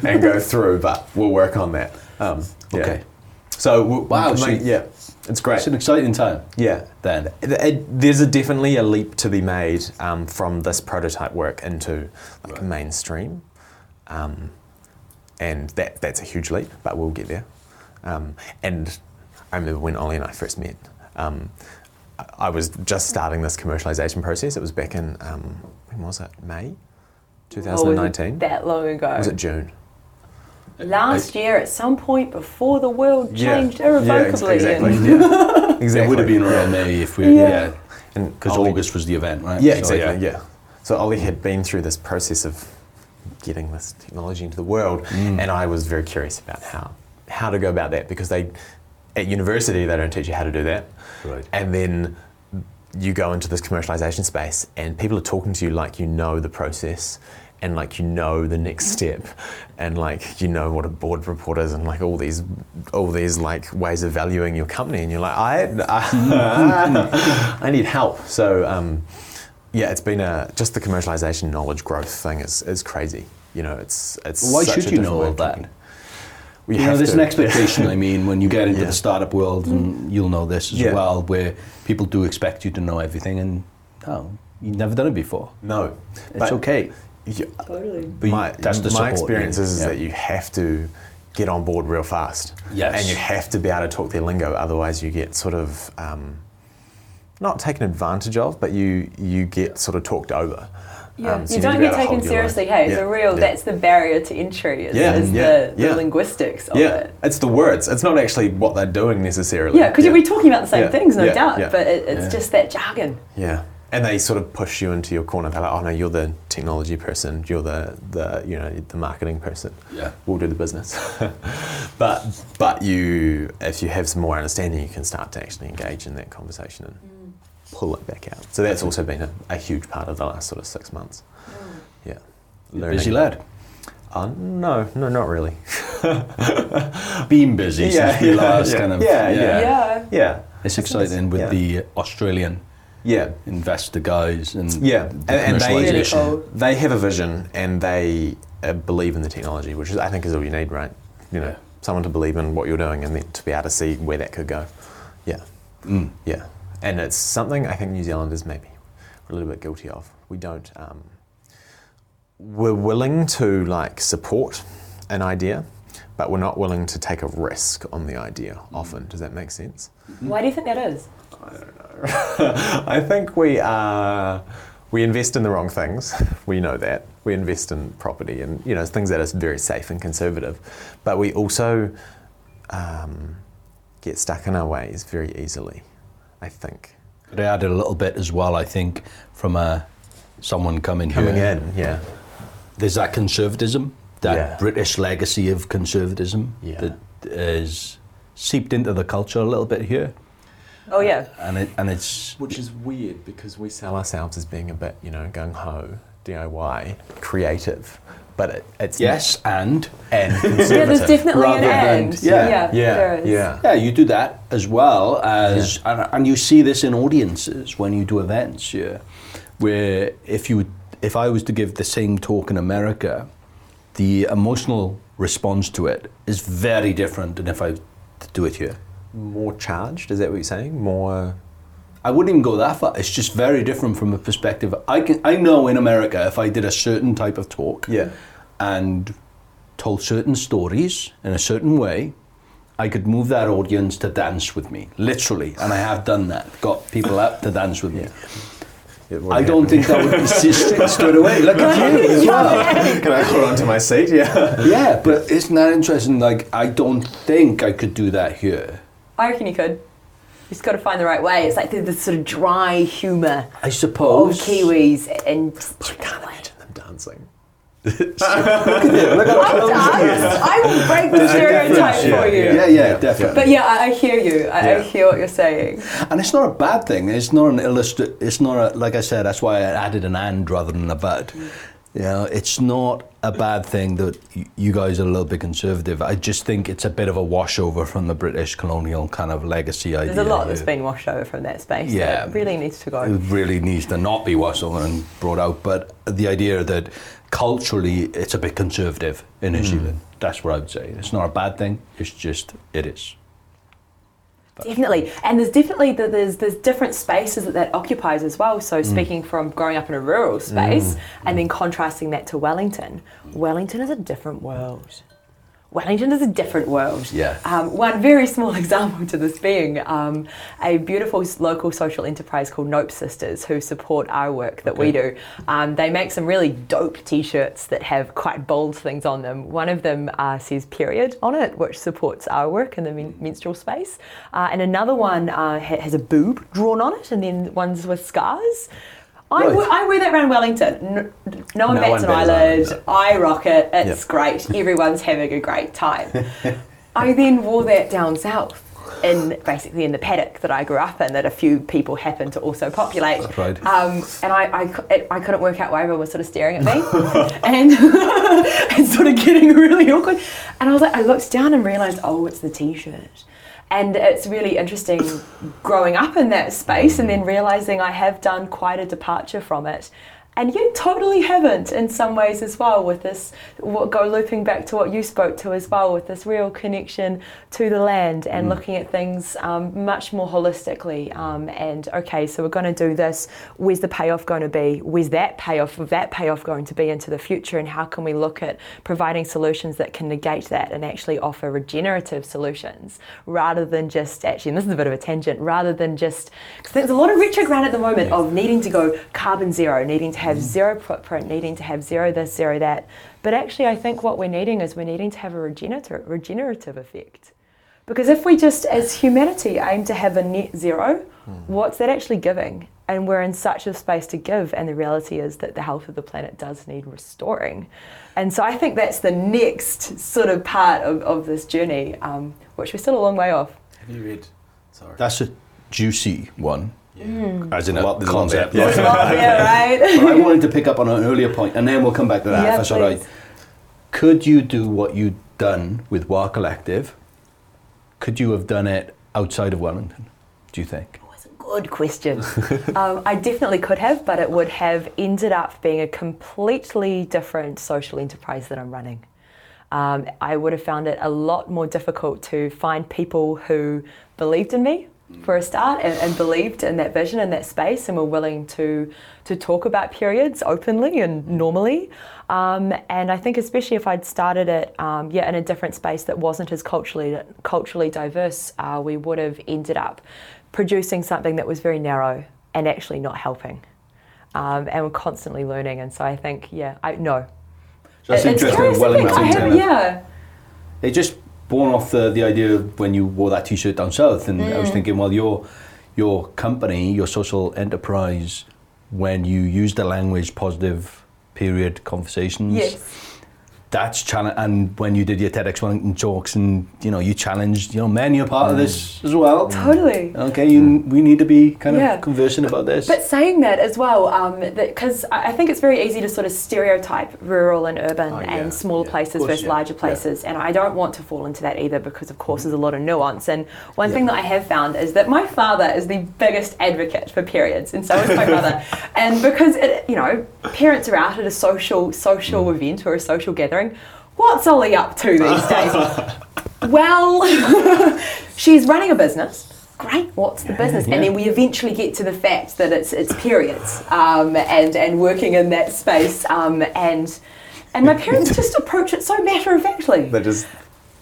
<laughs> wall <laughs> and go through, but we'll work on that. Um, yeah. Okay. So w- Wow, so- mate, yeah, it's great. It's an exciting time. Yeah. Then. It- it- there's a definitely a leap to be made um, from this prototype work into like mainstream, um, and that that's a huge leap, but we'll get there. Um, and I remember when Ollie and I first met. Um, I- I was just starting this commercialization process. It was back in um, when was it? May, Oh, 2019. that long ago. was it June? Last year, at some point before the world changed Yeah, ex- irrevocably. exactly. and- <laughs> Yeah. <laughs> exactly. It would have been around May if we, Yeah. yeah. And Because Ollie- August was the event, right? Yeah, So, exactly. yeah. So Ollie had been through this process of getting this technology into the world, Mm. and I was very curious about how how to go about that because they at university they don't teach you how to do that, Right. and then you go into this commercialization space and people are talking to you like you know the process and like you know the next <laughs> step and like you know what a board report is and like all these all these like ways of valuing your company. And you're like I <laughs> I need help. So um, yeah it's been a just the commercialization knowledge growth thing is, is crazy. You know it's it's Why such should a you know all that? Thinking. We You know, there's to. an expectation. I mean, when you get into <laughs> Yeah. the startup world, and you'll know this as Yeah. well, where people do expect you to know everything, and no, you've never done it before. no It's but okay. you- Totally. But you- my, that's the my support, experience really. is, is Yeah. that you have to get on board real fast. Yes. And you have to be able to talk their lingo, otherwise you get sort of um, not taken advantage of, but you you get sort of talked over. Yeah, Um, so you don't get taken hold your line. seriously. Hey, it's Yeah, a real. yeah. That's the barrier to entry. Is, Yeah, is yeah, the, the yeah. linguistics of yeah, it. it's the words. It's not actually what they're doing necessarily. Yeah, because you'll be talking about the same Yeah, things, no yeah, doubt. yeah. But it, it's Yeah. just that jargon. Yeah. And they sort of push you into your corner. They're like, "Oh no, you're the technology person. You're the, the you know the marketing person. Yeah. we'll do the business." <laughs> but but you, if you have some more understanding, you can start to actually engage in that conversation and pull it back out. So that's also been a, a huge part of the last sort of six months. Yeah, Busy lad. Uh, no, no, not really. <laughs> been busy since we last yeah, kind of. yeah, yeah, Yeah. yeah. It's exciting with yeah. the Australian Yeah. investor guys and Yeah, the and, and they Really cool. they have a vision and they uh, believe in the technology, which is I think is all you need, right? You know, Yeah. someone to believe in what you're doing and then to be able to see where that could go. Yeah, Mm. yeah, and it's something I think New Zealanders maybe are a little bit guilty of. We don't. Um, we're willing to like support an idea, but we're not willing to take a risk on the idea. Often, does that make sense? Why do you think that is? I don't know. I think we uh, we invest in the wrong things. <laughs> We know that we invest in property and you know things that are very safe and conservative, but we also um, get stuck in our ways very easily. I think But I added a little bit as well, I think, from a, someone coming, here. coming here. in, yeah, There's that conservatism, that Yeah. British legacy of conservatism Yeah. that is seeped into the culture a little bit here. Oh yeah. Uh, and it and it's which is weird because we sell ourselves as being a bit you know gung ho, DIY, creative, but it, it's yes and and <laughs> Yeah, there's definitely an Rather than- and. yeah, yeah, yeah, there is. yeah. Yeah, you do that as well as, and, and you see this in audiences when you do events. Yeah, where if you if I was to give the same talk in America, the emotional response to it is very different than if I do it here. More charged? Is that what you're saying? More. I wouldn't even go that far. It's just very different from a perspective. I can I know in America if I did a certain type of talk, Yeah. and told certain stories in a certain way, I could move that audience to dance with me, literally, and I have done that. Got people up to dance with me. It I don't think that would persist <laughs> straight away. Look at you as well. <laughs> Can I hold on to my seat? Yeah. Yeah, but isn't that interesting? Like, I don't think I could do that here. I reckon you could. You just got to find the right way. It's like the, the sort of dry humour I of suppose. Kiwis and. I can't imagine them dancing. Look at you. I, dance. I will break the uh, stereotype Yeah, for you. Yeah, yeah, definitely. But yeah, I, I hear you. I, I hear what you're saying. And it's not a bad thing. It's not an illustra- It's not a, like I said. That's why I added an and rather than a but. You know, it's not a bad thing that you guys are a little bit conservative. I just think it's a bit of a washover from the British colonial kind of legacy idea. There's a lot that's been washed over from that space. Yeah. That really needs to go. It really needs to not be washed over and brought out. But the idea that culturally it's a bit conservative in New hmm. Zealand, that's what I would say. It's not a bad thing. It's just it is. Definitely, and there's definitely the, there's there's different spaces that that occupies as well. Mm. So speaking from growing up in a rural space and then contrasting that to Wellington, Wellington is a different world. Wellington is a different world. Yeah. Um, one very small <laughs> example to this being um, a beautiful local social enterprise called Nope Sisters, who support our work that we do. Um, they make some really dope T-shirts that have quite bold things on them. One of them uh, says "period" on it, which supports our work in the men- menstrual space, uh, and another one uh, ha- has a boob drawn on it, and then ones with scars. I, Right. wear, wear that around Wellington. No, no one No bats an eyelid. I rock it. It's Yep. great. <laughs> Everyone's having a great time. <laughs> I then wore that down south. In basically in the paddock that I grew up in, that a few people happened to also populate, right. um, and I, I, it, I couldn't work out why everyone was sort of staring at me, <laughs> and and sort of getting really awkward. And I was like, I looked down and realised, oh, it's the t-shirt. And it's really interesting growing up in that space and then realizing I have done quite a departure from it. And you totally haven't in some ways as well with this, what, go looping back to what you spoke to as well, with this real connection to the land and looking at things um, much more holistically. Um, and okay, so we're going to do this. Where's the payoff going to be? Where's that payoff of that payoff going to be into the future? And how can we look at providing solutions that can negate that and actually offer regenerative solutions rather than just actually, and this is a bit of a tangent, rather than just, because there's a lot of retrograde at the moment of needing to go carbon zero, needing to have zero footprint, needing to have zero this, zero that. But actually, I think what we're needing is we're needing to have a regenerative, regenerative effect. Because if we just, as humanity, aim to have a net zero, what's that actually giving? And we're in such a space to give, and the reality is that the health of the planet does need restoring. And so I think that's the next sort of part of, of this journey, um, which we're still a long way off. Have you read? Sorry. That's a juicy one, as in a, lot- there's lot concept. there. Yeah. <laughs> Well, yeah, but I wanted to pick up on an earlier point, and then we'll come back to that. Yeah, if that's all right. Could you do what you'd done with Wā Collective, could you have done it outside of Wellington? Do you think? That's a good question. <laughs> um, I definitely could have, but it would have ended up being a completely different social enterprise that I'm running. Um, I would have found it a lot more difficult to find people who believed in me for a start and, and, believed in that vision and that space and were willing to to talk about periods openly and normally. Um, and I think especially if I'd started it, um, yeah, in a different space that wasn't as culturally culturally diverse, uh, we would have ended up producing something that was very narrow and actually not helping. Um, and we're constantly learning. And so I think, yeah, I no. So that's it's interesting. Wellington, I have, yeah. It just born off the, the idea of when you wore that T-shirt down south, and mm. I was mm. thinking, well, your your company, your social enterprise, when you use the language positive period conversations. Yes that's challenge and when you did your TEDx Wellington talks and you know you challenged you know men you're part mm. of this as well totally okay you, we need to be kind of yeah. conversing about this but saying that as well because um, I think it's very easy to sort of stereotype rural and urban oh, yeah. and smaller yeah. places course, versus larger places and I don't want to fall into that either because of course mm. there's a lot of nuance and one thing that I have found is that my father is the biggest advocate for periods and so is my mother <laughs> and because it, you know parents are out at a social social mm. event or a social gathering What's Ollie up to these days? <laughs> well, <laughs> she's running a business. Great, what's the business? Yeah. And then we eventually get to the fact that it's it's periods um, and and working in that space um, and and my parents just <laughs> approach it so matter of factly. They just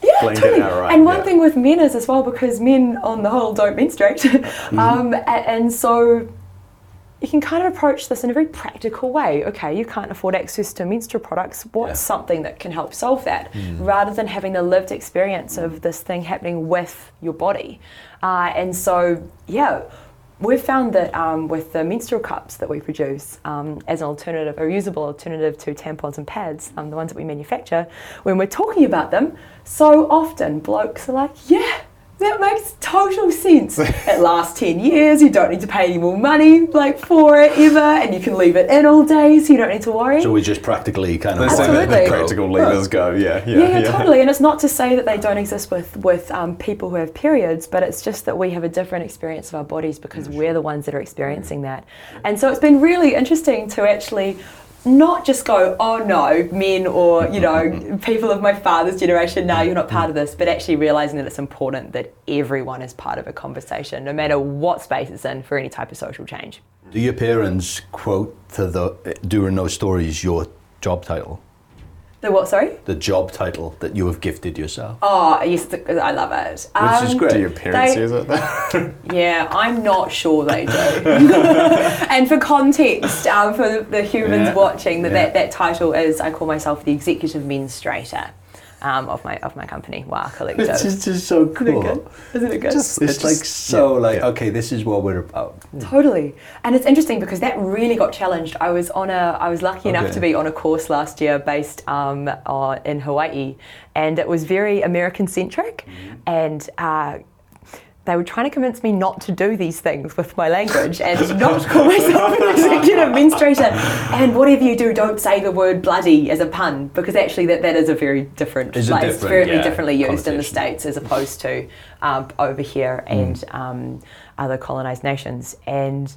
yeah, totally. Right. And one yeah. thing with men is as well because men on the whole don't menstruate, mm-hmm. um, and, and so you can kind of approach this in a very practical way. Okay, you can't afford access to menstrual products. What's yeah. something that can help solve that? Mm. Rather than having the lived experience of this thing happening with your body. Uh, and so, yeah, we've found that um, with the menstrual cups that we produce um, as an alternative, a reusable alternative to tampons and pads, um, the ones that we manufacture, when we're talking about them, so often blokes are like, yeah that makes total sense. it lasts 10 years, you don't need to pay any more money like for it ever, and you can leave it in all day so you don't need to worry. So we just practically kind of Absolutely. practical levers go, yeah, yeah, yeah, yeah, totally. And it's not to say that they don't exist with, with um, people who have periods, but it's just that we have a different experience of our bodies because we're the ones that are experiencing that. And so it's been really interesting to actually not just go, oh no, men or, you know, mm-hmm. people of my father's generation, no, you're not part mm-hmm. of this, but actually realizing that it's important that everyone is part of a conversation, no matter what space it's in for any type of social change. Do your parents quote to the, during those stories your job title? The what? Sorry. The job title that you have gifted yourself. Oh, yes, I love it. Which um, is great. Do your parents they, use it? <laughs> yeah, I'm not sure they do. <laughs> and for context, um, for the, the humans yeah, watching, that, yeah. that that title is I call myself the executive menstruator um, of my of my company, Wā Collective. Which is just so cool. Isn't it good? Isn't it good? Just, it's, it's like so yeah, like yeah. okay, this is what we're about. Totally, and it's interesting because that really got challenged. I was on a I was lucky enough to be on a course last year based um, on, in Hawaii, and it was very American centric, mm-hmm. and. Uh, they were trying to convince me not to do these things with my language and not call myself an executive menstruator. And whatever you do, don't say the word bloody as a pun because actually that, that is a very different it's place, different, very yeah, differently used in the States as opposed to um, over here and mm. um, other colonized nations. And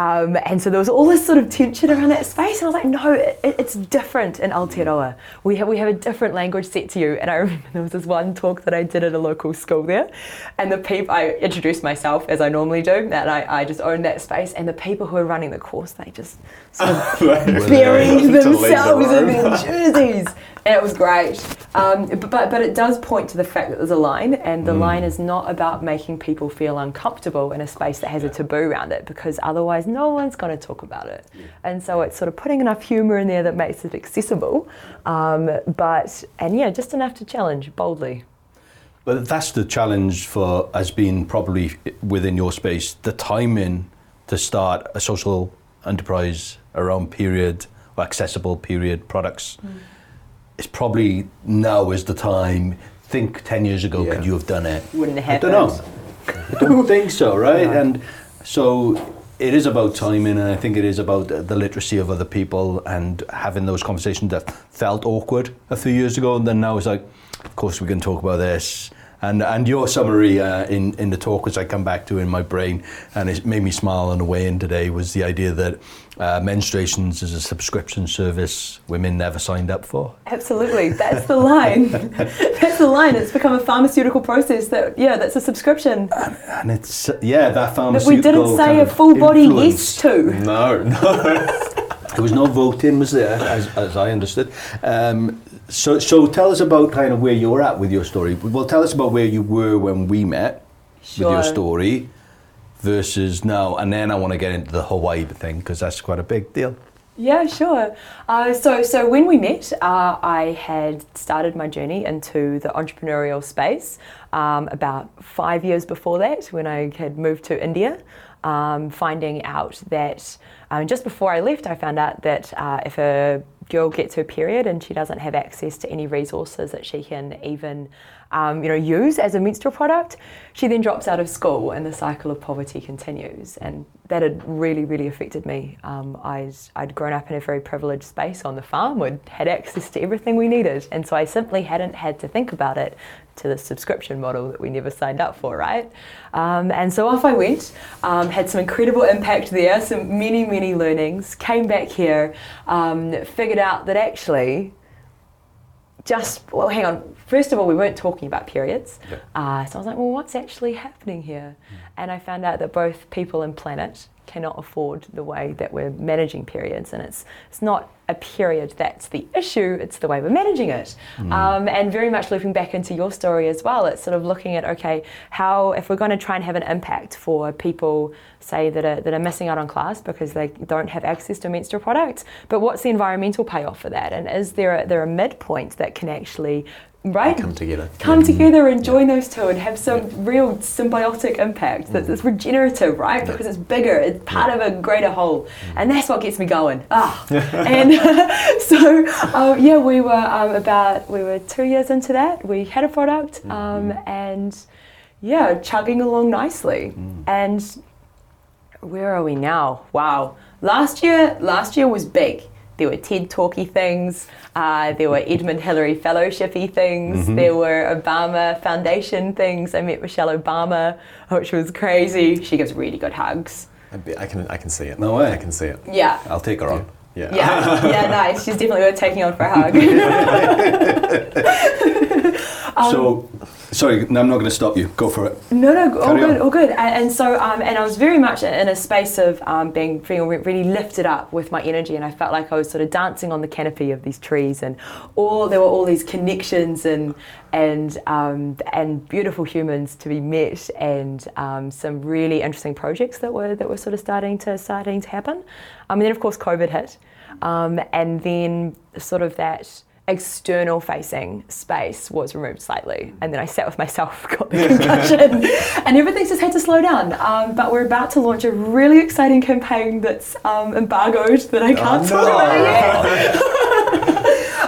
um, and so there was all this sort of tension around that space, and I was like, no, it, it's different in Aotearoa. We have we have a different language set to you. And I <laughs> remember there was this one talk that I did at a local school there, and the people I introduced myself as I normally do, and I, I just owned that space, and the people who were running the course they just sort of <laughs> buried themselves the in their jerseys, and it was great. Um, but, but it does point to the fact that there's a line, and the mm. line is not about making people feel uncomfortable in a space that has a taboo around it, because otherwise no one's going to talk about it. Yeah. And so it's sort of putting enough humour in there that makes it accessible, um, but and yeah, just enough to challenge boldly. But that's the challenge for as being probably within your space, the timing to start a social enterprise around period or accessible period products. Mm. It's probably now is the time. Think ten years ago, yeah. could you have done it? Wouldn't have I don't know. I don't <laughs> think so, right? And so it is about timing, and I think it is about the, the literacy of other people and having those conversations that felt awkward a few years ago, and then now it's like, of course we can talk about this. And, and your summary uh, in, in the talk, which I come back to in my brain, and it made me smile on the way in today, was the idea that uh, menstruations is a subscription service women never signed up for. Absolutely, that's the line. <laughs> that's the line. It's become a pharmaceutical process that, yeah, that's a subscription. And, and it's, yeah, that That pharmaceutical. we didn't say a full body yes to. No, no. <laughs> There was no voting, was there, as, as I understood. Um, so, so tell us about kind of where you're at with your story. Well, tell us about where you were when we met with your story versus no. And then I want to get into the Hawaii thing because that's quite a big deal. Yeah, sure. Uh, so, so when we met, uh, I had started my journey into the entrepreneurial space um, about five years before that, when I had moved to India. Um, finding out that um, just before I left, I found out that uh, if a girl gets her period and she doesn't have access to any resources that she can even um, you know, use as a menstrual product, she then drops out of school and the cycle of poverty continues. And that had really, really affected me. Um, I'd, I'd grown up in a very privileged space on the farm, we'd had access to everything we needed. And so I simply hadn't had to think about it to the subscription model that we never signed up for, right? Um, and so off I went, um, had some incredible impact there, some many, many learnings, came back here, um, figured out that actually just well hang on. First of all we weren't talking about periods. Uh, so i was like well what's actually happening here? And i found out that both people and planet cannot afford the way that we're managing periods and it's it's not a period that's the issue it's the way we're managing it. Um, and very much looping back into your story as well it's sort of looking at okay how if we're going to try and have an impact for people say that are, that are missing out on class because they don't have access to menstrual products, but what's the environmental payoff for that? And is there a, there a midpoint that can actually right. Come together. come together and join those two and have some real symbiotic impact that's, that's regenerative right? Because it's bigger it's part of a greater whole. And that's what gets me going. Ah. <laughs> And <laughs> so um, yeah we were um, about we were two years into that. We had a product um, and yeah chugging along nicely. And where are we now? Wow. Last year, last year was big. There were TED Talky things. Uh, there were Edmund Hillary Fellowshipy things. There were Obama Foundation things. I met Michelle Obama, which was crazy. She gives really good hugs. I be- I can, I can see it. No way. I can see it. Yeah. I'll take her on. Yeah. Yeah, <laughs> yeah, nice. She's definitely worth taking on for a hug. <laughs> <laughs> so, sorry, no, I'm not going to stop you. Go for it. No, no, all good, on. all good. And, and so, um, and I was very much in a space of um, being feeling really lifted up with my energy, and I felt like I was sort of dancing on the canopy of these trees, and all there were all these connections and and um, and beautiful humans to be met, and um, some really interesting projects that were that were sort of starting to starting to happen. Um, and then, of course, COVID hit, um, and then sort of that external facing space was removed slightly. And then I sat with myself <laughs> got the concussion. <laughs> And everything's just had to slow down. Um, but we're about to launch a really exciting campaign that's um, embargoed that I can't talk about yet. <laughs>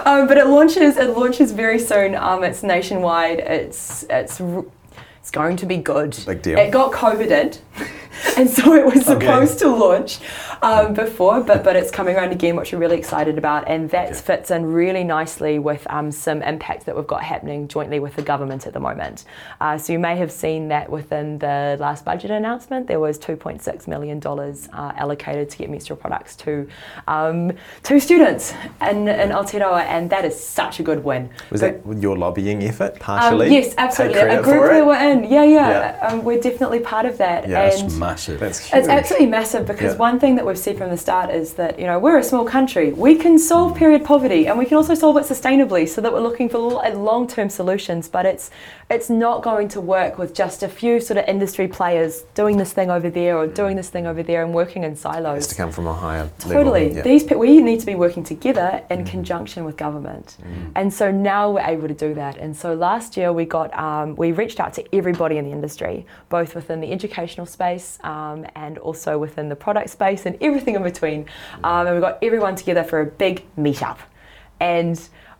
Um, but it launches it launches very soon. Um, it's nationwide. It's it's it's going to be good. Big deal. it got covided <laughs> and so it was supposed to launch um, before, but but it's coming around again, which we're really excited about, and that fits in really nicely with um, some impact that we've got happening jointly with the government at the moment. Uh, so you may have seen that within the last budget announcement, there was 2.6 million dollars uh, allocated to get menstrual products to um, to students in, in Aotearoa, and that is such a good win. Was But- that your lobbying effort um, partially? yes, absolutely. A group it? we're in. Yeah, yeah. Yeah. Um, we're definitely part of that. Yeah, and massive. That's huge. it's absolutely massive because Yeah. one thing that we've said from the start is that you know we're a small country. We can solve mm. period poverty and we can also solve it sustainably, so that we're looking for uh, long-term solutions. But it's it's not going to work with just a few sort of industry players doing this thing over there or doing mm. this thing over there and working in It's silos. to come from a higher Totally. level. Yeah. These pe- we need to be working together in mm. conjunction with government, and so now we're able to do that. And so last year we got um, we reached out to everybody in the industry, both within the educational space um, and also within the product space and everything in between. Um, and we got everyone together for a big meetup, and.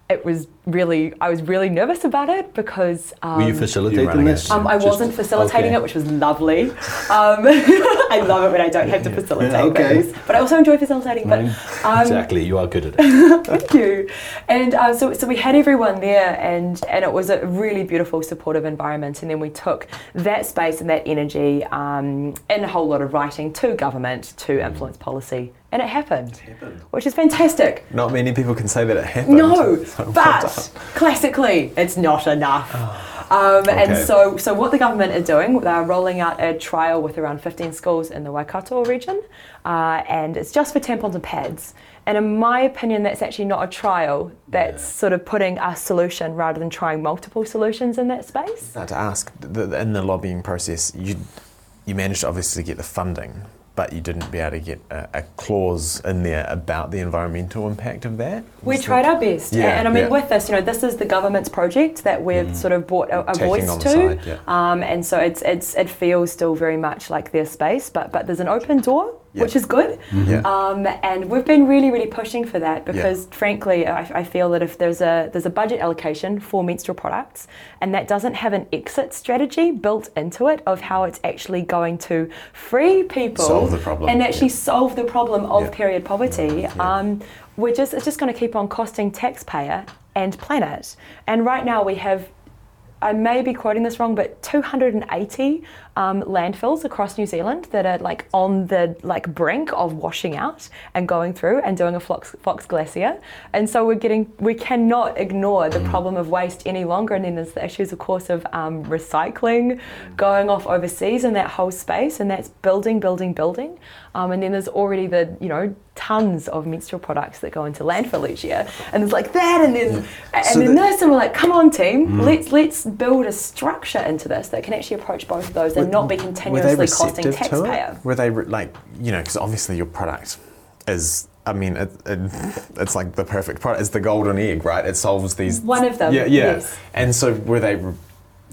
it was really, I was really nervous about it because. Um, Were you facilitating running this? um, I Just- wasn't facilitating okay. it, which was lovely. <laughs> Um, <laughs> I love it when I don't have to facilitate Okay. things, but I also enjoy facilitating. But um, exactly, you are good at it. <laughs> Thank you. And uh, so, so we had everyone there, and and it was a really beautiful, supportive environment. And then we took that space and that energy, um, and a whole lot of writing to government to influence policy, and it happened, which is fantastic. Not many people can say that it happened. No, So well but classically, it's not enough. Um, And so, so what the government are doing, they're rolling out a trial with around 15 schools in the Waikato region, uh, and it's just for tampons and pads. And in my opinion, that's actually not a trial. That's sort of putting a solution rather than trying multiple solutions in that space. Now to ask, in the lobbying process, you you managed obviously to obviously get the funding, but you didn't be able to get a, a clause in there about the environmental impact of that. We Was tried that- our best, Yeah, and I mean, yeah. with this, you know, this is the government's project that we've sort of brought a, a voice to, side, yeah. um, and so it's it's it feels still very much like their space, but but there's an open door, Yeah. which is good, Yeah. um, and we've been really really pushing for that because frankly, I, I feel that if there's a there's a budget allocation for menstrual products, and that doesn't have an exit strategy built into it of how it's actually going to free people Solve the problem, and actually yeah. solve the problem of Yeah. period poverty. Um, we're just it's just going to keep on costing taxpayer and planet. And right now we have. I may be quoting this wrong, but 280 um, landfills across New Zealand that are like on the like brink of washing out and going through and doing a Fox, Fox Glacier. And so we're getting we cannot ignore the problem of waste any longer. And then there's the issues, of course, of um, recycling going off overseas and that whole space, and that's building, building, building. Um, and then there's already the you know tons of menstrual products that go into landfill each year, and it's like that, and then and So then the- this, and we're like, come on, team, mm. let's let's build a structure into this that can actually approach both of those and not be continuously costing taxpayer. Were they re- like, you know, because obviously your product is, I mean, it, it, it's like the perfect product. It's the golden egg, right? It solves these. One of them, Yeah, yeah. yes. And so were they?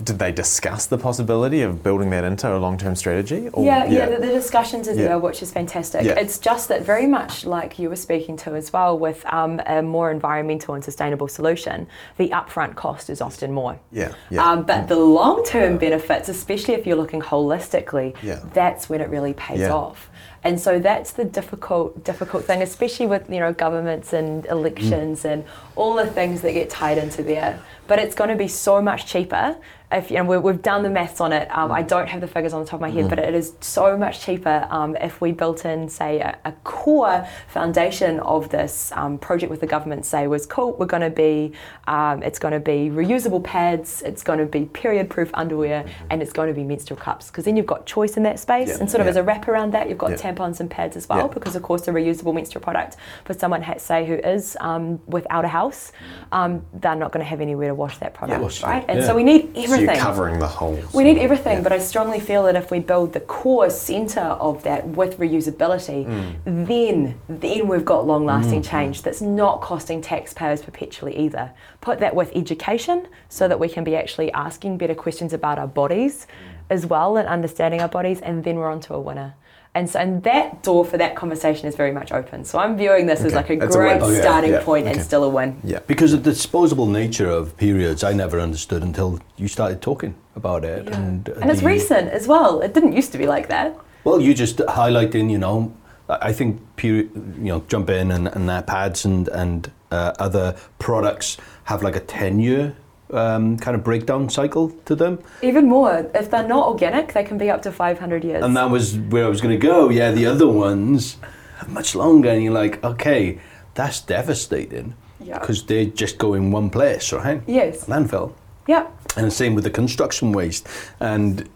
Did they discuss the possibility of building that into a long-term strategy? Or, Yeah, yeah, the, the discussions are Yeah. there, which is fantastic. Yeah. It's just that very much like you were speaking to as well, with um, a more environmental and sustainable solution, the upfront cost is often more. Yeah, yeah. Um, but the long-term benefits, especially if you're looking holistically, Yeah. that's when it really pays Yeah. off. And so that's the difficult, difficult thing, especially with you know governments and elections and all the things that get tied into there. But it's going to be so much cheaper if you know we, we've done the maths on it. Um, I don't have the figures on the top of my head, but it is so much cheaper um, if we built in, say, a, a core foundation of this um, project with the government. Say was cool. We're going to be, um, it's going to be reusable pads. It's going to be period-proof underwear, and it's going to be menstrual cups. Because then you've got choice in that space, Yeah, and sort of yeah. as a wrap around that, you've got Yeah. Tampons and pads as well. Yeah. Because of course, a reusable menstrual product for someone, say, who is um, without a house, um, they're not going to have anywhere to wash that product, Wash right? And so we need so everything. you're covering the whole. We need everything, but I strongly feel that if we build the core centre of that with reusability, Mm. then then we've got long lasting change that's not costing taxpayers perpetually either. Put that with education so that we can be actually asking better questions about our bodies as well and understanding our bodies, and then we're onto a winner. And so, and that door for that conversation is very much open. So I'm viewing this as like a It's a great win. Starting yeah, point okay. and still a win. Yeah. Because of the disposable nature of periods, I never understood until you started talking about it. And, uh, And it's the- recent as well. It didn't used to be like that. Well, you just highlighting, you know, I think period, you know, jump in and, and that pads and and uh, other products have like a ten year um, kind of breakdown cycle to them, Even more, if they're not organic, they can be up to 500 years. and that was where I was going to go. Yeah, the other ones are much longer, and you're like, okay, that's devastating Yeah. because they just go in one place, right? Yes. landfill. yeah. And the same with the construction waste. And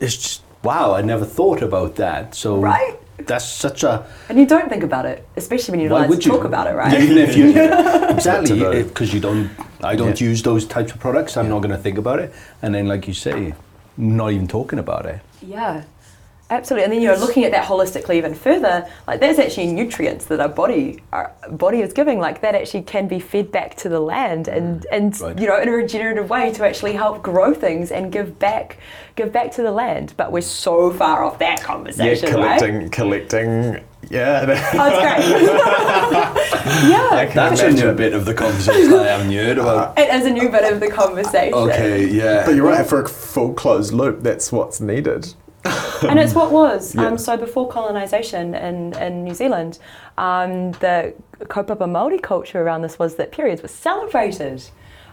it's just, wow, I never thought about that. So Right. that's such a. And you don't think about it, especially when you're Why allowed would to talk about it, right? Even if you. <laughs> exactly. Because you don't. I don't Yeah. use those types of products. I'm Yeah. not going to think about it. And then, like you say, not even talking about it. Yeah. Absolutely, and then you're looking at that holistically even further. Like there's actually nutrients that our body, our body is giving. Like that actually can be fed back to the land, and mm. and Right. you know in a regenerative way to actually help grow things and give back, give back to the land. But we're so far off that Yeah, conversation, right? collecting, collecting. Yeah. <laughs> Oh, it's great. <laughs> yeah, That's a new bit of the conversation I haven't heard about. <laughs> it is a new bit of the conversation. Okay, yeah. But you're right, for a full closed loop, that's what's needed. <laughs> and it's what was. Yeah. Um, so before colonisation in, in New Zealand, um, the kaupapa Māori culture around this was that periods were celebrated.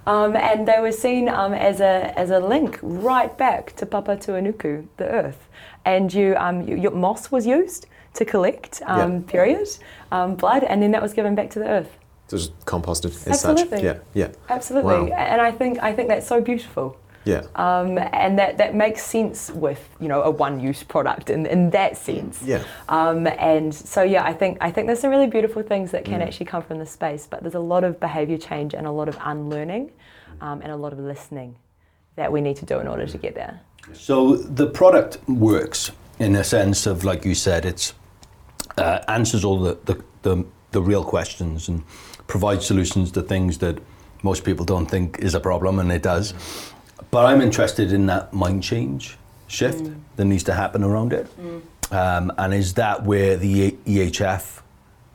Um, and they were seen um, as, a, as a link right back to Papatūānuku, the earth. And you, um, you, your moss was used to collect um, Yeah. period um, blood, and then that was given back to the earth. So just composted as Absolutely. such. Yeah, yeah. Absolutely. Wow. And I think, I think that's so beautiful. Yeah. Um, and that, that makes sense with you know a one-use product in, in that sense. Yeah. Um, and so yeah, I think I think there's some really beautiful things that can Mm. actually come from this space, but there's a lot of behaviour change and a lot of unlearning, um, and a lot of listening that we need to do in order to get there. So the product works in a sense of, like you said, it's uh, answers all the, the, the, the real questions and provides solutions to things that most people don't think is a problem, and it does. But I'm interested in that mind change shift mm. that needs to happen around it. Mm. Um, and is that where the EHF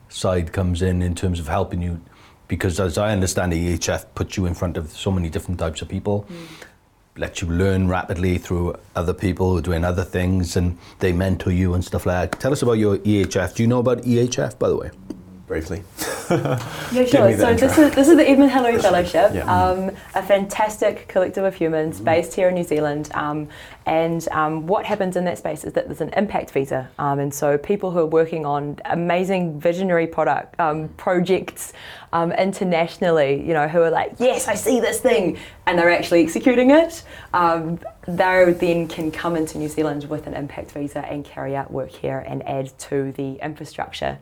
side comes in in terms of helping you? Because as I understand, it, EHF puts you in front of so many different types of people mm. lets you learn rapidly through other people who are doing other things and they mentor you and stuff like that. Tell us about your EHF. Do you know about EHF, by the way? Briefly. <laughs> Yeah, sure. So intro. this is this is the Edmund Hillary <laughs> Fellowship, Yeah. um, a fantastic collective of humans Mm-hmm. based here in New Zealand. Um, and um, what happens in that space is that there's an impact visa, um, and so people who are working on amazing visionary product um, projects um, internationally, you know, who are like, yes, I see this thing, and they're actually executing it. Um, they then can come into New Zealand with an impact visa and carry out work here and add to the infrastructure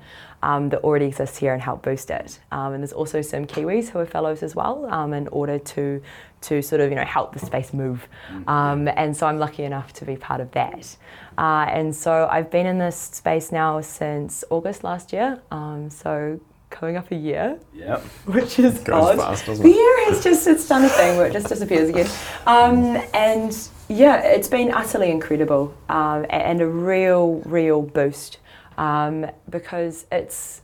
um, that already exists here and help boost it. Um, and there's also some Kiwis who are fellows as well um, in order to to sort of you know help the space move. Um, and so I'm lucky enough to be part of that. Uh, and so I've been in this space now since August last year. Um, so coming up a year Yeah. <laughs> which is Goes odd. fast, doesn't the year has just it's done a thing where it just disappears again. Um, and yeah, it's been utterly incredible um, and a real, real boost um, because it's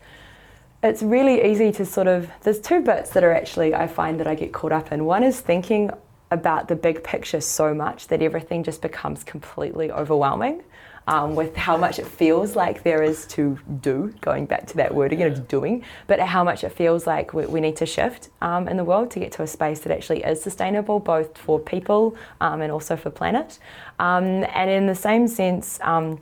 it's really easy to sort of there's two bits that are actually I find that I get caught up in. One is thinking about the big picture so much that everything just becomes completely overwhelming. Um, with how much it feels like there is to do, going back to that word again of doing, but how much it feels like we, we need to shift um, in the world to get to a space that actually is sustainable, both for people um, and also for planet. Um, and in the same sense, um,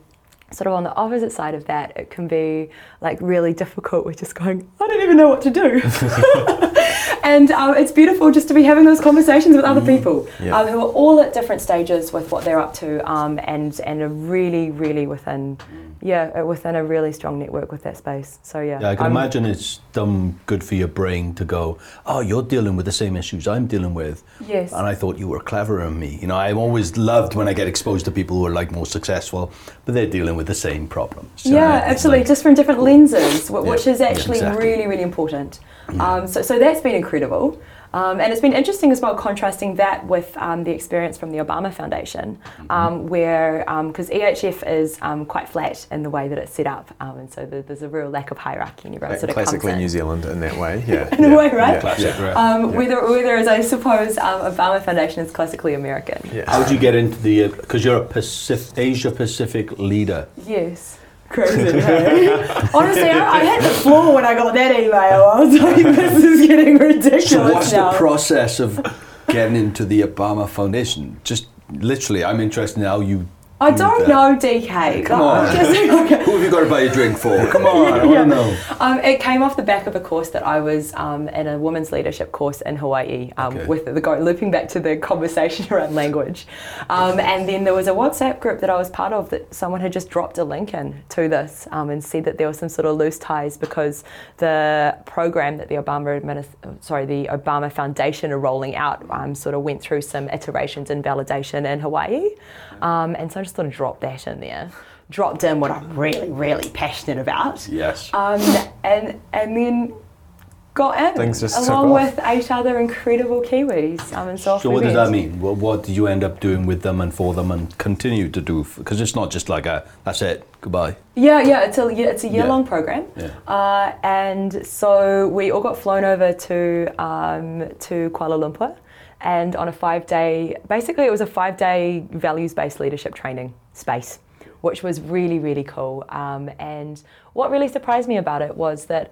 sort of on the opposite side of that, it can be like really difficult with just going, I don't even know what to do. <laughs> and um, it's beautiful just to be having those conversations with other people Yeah. um, who are all at different stages with what they're up to um, and, and are really, really within, yeah, uh, within a really strong network with that space. So yeah. Yeah, I can I'm- imagine it's done good for your brain to go, oh, you're dealing with the same issues I'm dealing with. Yes. And I thought you were cleverer than me. You know, I've always loved when I get exposed to people who are like more successful, but they're dealing with the same problems. Yeah, absolutely. like- just from different lenses, which Yeah, is yeah, actually exactly. really, really important. Um, so, so that's been incredible. Um, and it's been interesting as well, contrasting that with um, the experience from the Obama Foundation, Mm-hmm. um, where, because EHF is um, quite flat in the way that it's set up. Um, and so there- there's a real lack of hierarchy and everyone sort of comes Classically in. New Zealand in that way. <laughs> Yeah. In a way, right? Yeah, yeah. right. Um, whether, as I suppose um, Obama Foundation is classically American. Yeah. How did you get into the, because you're a Pacific, Asia Pacific leader. Yes. Crazy. <laughs> Honestly, I, I hit the floor when I got that email. I was like, <laughs> this is getting ridiculous So what's now. the process of getting into the Obama Foundation? Just literally, I'm interested in how you. I do don't know, DK. Come on. <laughs> Who have you got to buy a drink for? Come on, I Yeah. know. Um, it came off the back of a course that I was um, in a women's leadership course in Hawaii, um, Okay. with the go, looping back to the conversation <laughs> around language. Um, and then there was a WhatsApp group that I was part of that someone had just dropped a link in to this um, and said that there was some sort of loose ties because the program that the Obama administ- sorry the Obama Foundation are rolling out um, sort of went through some iterations and validation in Hawaii. Um, and so I just sort of dropped that in there. dropped in what I'm really, really passionate about. Yes. Um, and and then got in Things just took along off. with eight other incredible Kiwis. Um, and so off So what does went. that mean? What, what did you end up doing with them and for them and continue to do? Because it's not just like a, that's it, goodbye. Yeah, yeah, it's a it's a year long Yeah. program, Yeah. uh, and so we all got flown over to um, to Kuala Lumpur, and on a five day, basically it was a five day values based leadership training space, which was really really cool. Um, and what really surprised me about it was that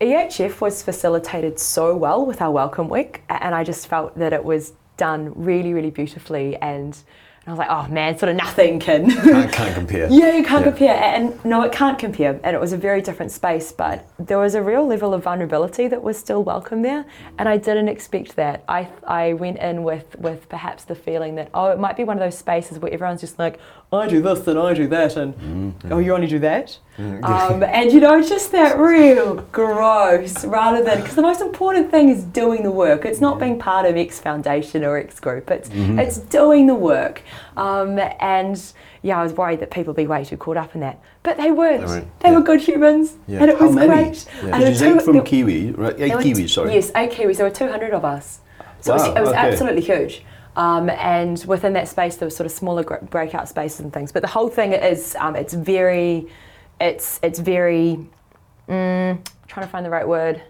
EHF was facilitated so well with our welcome week, and I just felt that it was done really really beautifully and. and I was like, oh man, sort of nothing can I can't compare. <laughs> yeah, you can't Yeah. compare. And no, it can't compare. And it was a very different space, but there was a real level of vulnerability that was still welcome there. And I didn't expect that. I, I went in with, with perhaps the feeling that, oh, it might be one of those spaces where everyone's just like, I do this and I do that, and oh, you only do that. Um, <laughs> and you know, just that real gross rather than, because the most important thing is doing the work. It's not being part of X Foundation or X Group, it's, it's doing the work. Um, and yeah, I was worried that people would be way too caught up in that. But they weren't. They yeah. were good humans, Yeah. and it How was many? great. Yeah. And Did you take from there- Kiwi, right? Eight Kiwis, sorry. Yes, eight Kiwis. There were 200 of us. So it, was, it was okay. absolutely huge. Um, and within that space, there were sort of smaller gr- breakout spaces and things. But the whole thing is, um, it's very, it's it's very, mm, trying to find the right word.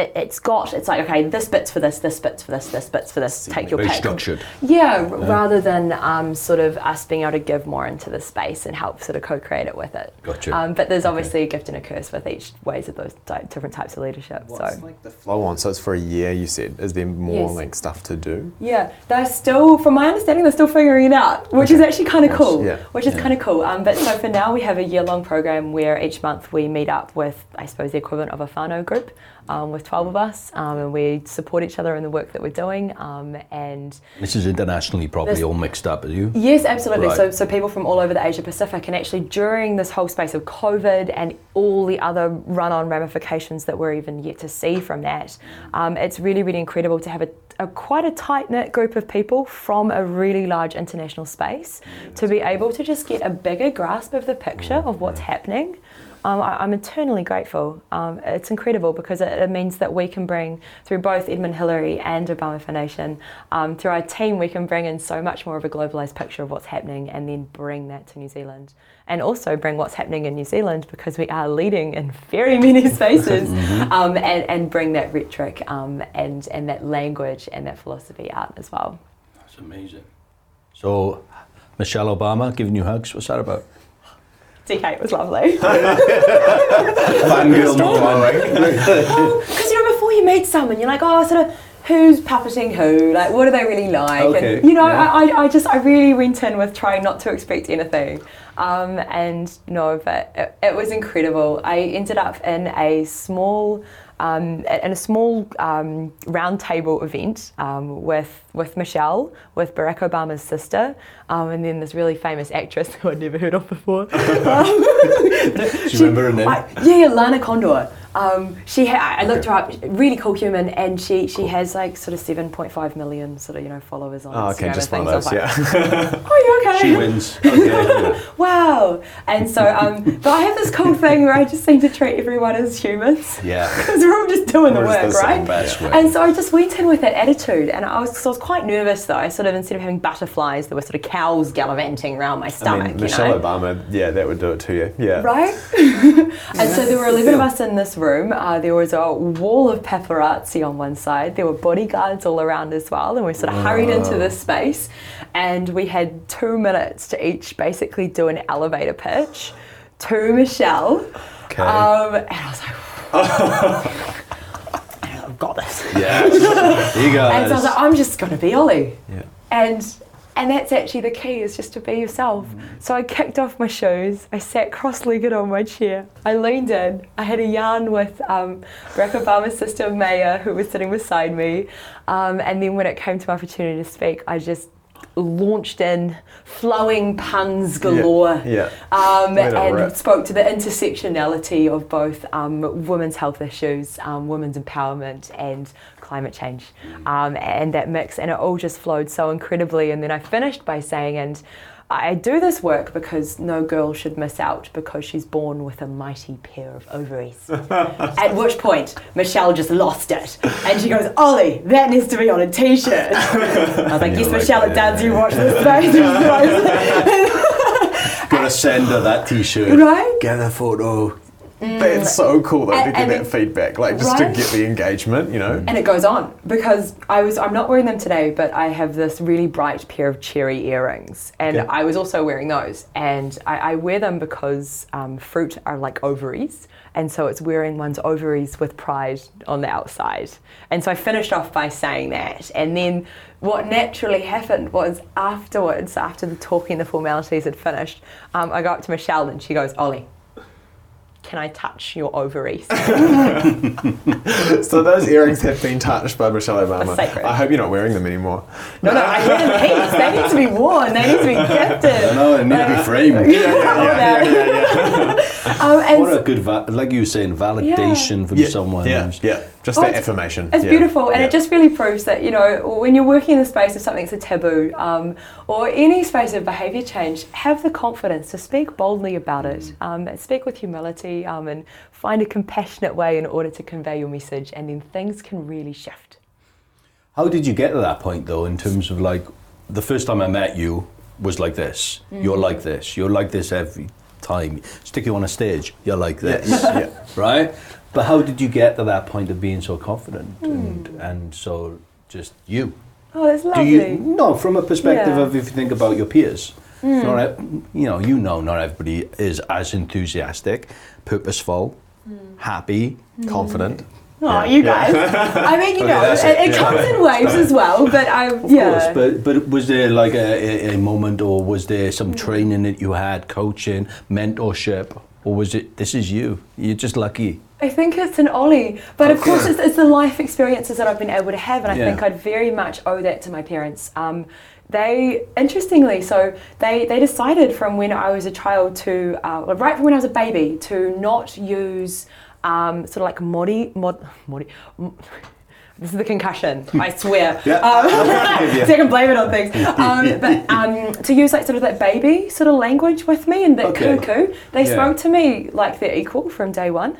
It, it's got, it's like, okay, this bit's for this, this bit's for this, this bit's for this. Take your Very pick. structured. Yeah, r- rather than um, sort of us being able to give more into the space and help sort of co-create it with it. Gotcha. Um, but there's obviously a gift and a curse with each ways of those ty- different types of leadership. What's so like the flow on? So it's for a year. You said. Is there more Yes. like stuff to do? yeah, they're still, from my understanding, they're still figuring it out, which is actually kind of cool. Yeah. Which is Yeah. kind of cool. Um, but so for now, we have a year-long program where each month we meet up with, I suppose, the equivalent of a whānau group, um, with 12 of us, um, and we support each other in the work that we're doing. Um, and This is internationally probably This- all mixed up, are you? Yes, absolutely. Right. So, so people from all over the Asia Pacific, and actually during this whole space of COVID and all the other run-on ramifications that we're even yet to see from that, um, it's really, really incredible to have a, a quite a tight knit group of people from a really large international space to be able to just get a bigger grasp of the picture of what's happening. Um, I, I'm eternally grateful. Um, it's incredible because it, it means that we can bring, through both Edmund Hillary and Obama Foundation, um, through our team, we can bring in so much more of a globalised picture of what's happening and then bring that to New Zealand. And also bring what's happening in New Zealand because we are leading in very <laughs> many spaces <laughs> um, and, and bring that rhetoric um, and, and that language and that philosophy out as well. That's amazing. So, Michelle Obama giving you hugs, what's that about? DK, it was lovely. <laughs> Fangirl Because you know, before you meet someone, you're like, oh, sort of, who's puppeting who? Like, what are they really like? Okay, And you know, yeah. I, I, I just, I really went in with trying not to expect anything. Um, and no, but it, it was incredible. I ended up in a small. Um, in a small um, roundtable event um, with with Michelle, with Barack Obama's sister, um, and then this really famous actress <laughs> who I'd never heard of before. <laughs> Do you remember her <laughs> name? I- yeah, yeah, Lana Condor. Um, she ha- I looked her up. Really cool human, and she she has like sort of seven point five million sort of you know followers on Oh, Instagram okay, and just one of those. like, Yeah. <laughs> Oh, you okay? She wins. <laughs> Okay. yeah. Wow. And so, um, but I have this cool thing where I just seem to treat everyone as humans. <laughs> Yeah. Because we're all just doing the We're work, the right? That's right. And so I just went in with that attitude, and I was, so I was quite nervous though. I sort of instead of having butterflies, there were sort of cows gallivanting around my I stomach. mean, you Michelle know? Obama. Yeah, that would do it to you. Yeah. Right? and so there were 11 of us in this room. Uh, there was a wall of paparazzi on one side. There were bodyguards all around as well. And we sort of hurried into this space. And we had two minutes to each basically do an elevator pitch to Michelle. Okay. Um, and I was like, <laughs> I've got this. Yeah. You guys. <laughs> And so I was like, I'm just going to be Ollie. Yeah. And and that's actually the key is just to be yourself. So I kicked off my shoes. I sat cross-legged on my chair. I leaned in. I had a yarn with um, Barack Obama's sister Maya, who was sitting beside me. Um, and then when it came to my opportunity to speak, I just launched in, flowing puns galore. Yeah. Um, and rip. spoke to the intersectionality of both um, women's health issues, um, women's empowerment, and climate change, um, and that mix. And it all just flowed so incredibly. And then I finished by saying, and I do this work because no girl should miss out because she's born with a mighty pair of ovaries. <laughs> At which point, Michelle just lost it. And she goes, Ollie, that needs to be on a t shirt. <laughs> I was like, yes, like, Michelle, it yeah, does. You watch this space. <laughs> Gotta send her that T-shirt. Right? Get a photo. It's so cool though to And- get and that feedback, like just Right? to get the engagement, you know. And it goes on because I was I'm not wearing them today, but I have this really bright pair of cherry earrings, and Okay. I was also wearing those. And I, I wear them because um, fruit are like ovaries, and so it's wearing one's ovaries with pride on the outside. And so I finished off by saying that, and then what naturally happened was afterwards, after the talking, the formalities had finished, um, I go up to Michelle and she goes, Ollie. Can I touch your ovaries? <laughs> So those earrings have been touched by Michelle Obama. I hope you're not wearing them anymore. No, no, I wear them heaps. They need to be worn. They need to be gifted. I know, it need to be framed. <laughs> All <laughs> that. Um, and What a good, va- like you were saying, validation from someone. Yeah, who's- yeah, just Oh, that it's- affirmation. It's Yeah, beautiful, and yeah. it just really proves that you know when you're working in the space of something that's a taboo, um, or any space of behaviour change, have the confidence to speak boldly about it, um, speak with humility, um, and find a compassionate way in order to convey your message, and then things can really shift. How did you get to that point though, in terms of like the first time I met you was like this. You're Mm. like this. You're like this every time. Stick you on a stage. You're like this. yeah. <laughs> Right? But how did you get to that point of being so confident hmm. and Hmm. and so just you? Oh, that's Do lovely. you no from a perspective Yeah. of if you think about your peers? Hmm. Not you know, you know not everybody is as enthusiastic, purposeful, hmm. happy. confident. Oh, you guys. I mean, you <laughs> know, it, it. comes in waves as well, but I, Of yeah. course, but but was there like a, a, a moment, or was there some training that you had, coaching, mentorship, or was it this is you? You're just lucky. I think it's an Ollie, but of course it's, it's the life experiences that I've been able to have, and I Yeah. think I'd very much owe that to my parents. Um, they, interestingly, so they, they decided from when I was a child to, uh, right from when I was a baby, to not use um, sort of like modi, mod, modi, m- <laughs> this is the concussion, I swear. <laughs> Yeah. Um, so I can blame it on things. Um, <laughs> but um, to use like sort of that baby sort of language with me and that Okay. cuckoo, they Yeah. spoke to me like they're equal from day one.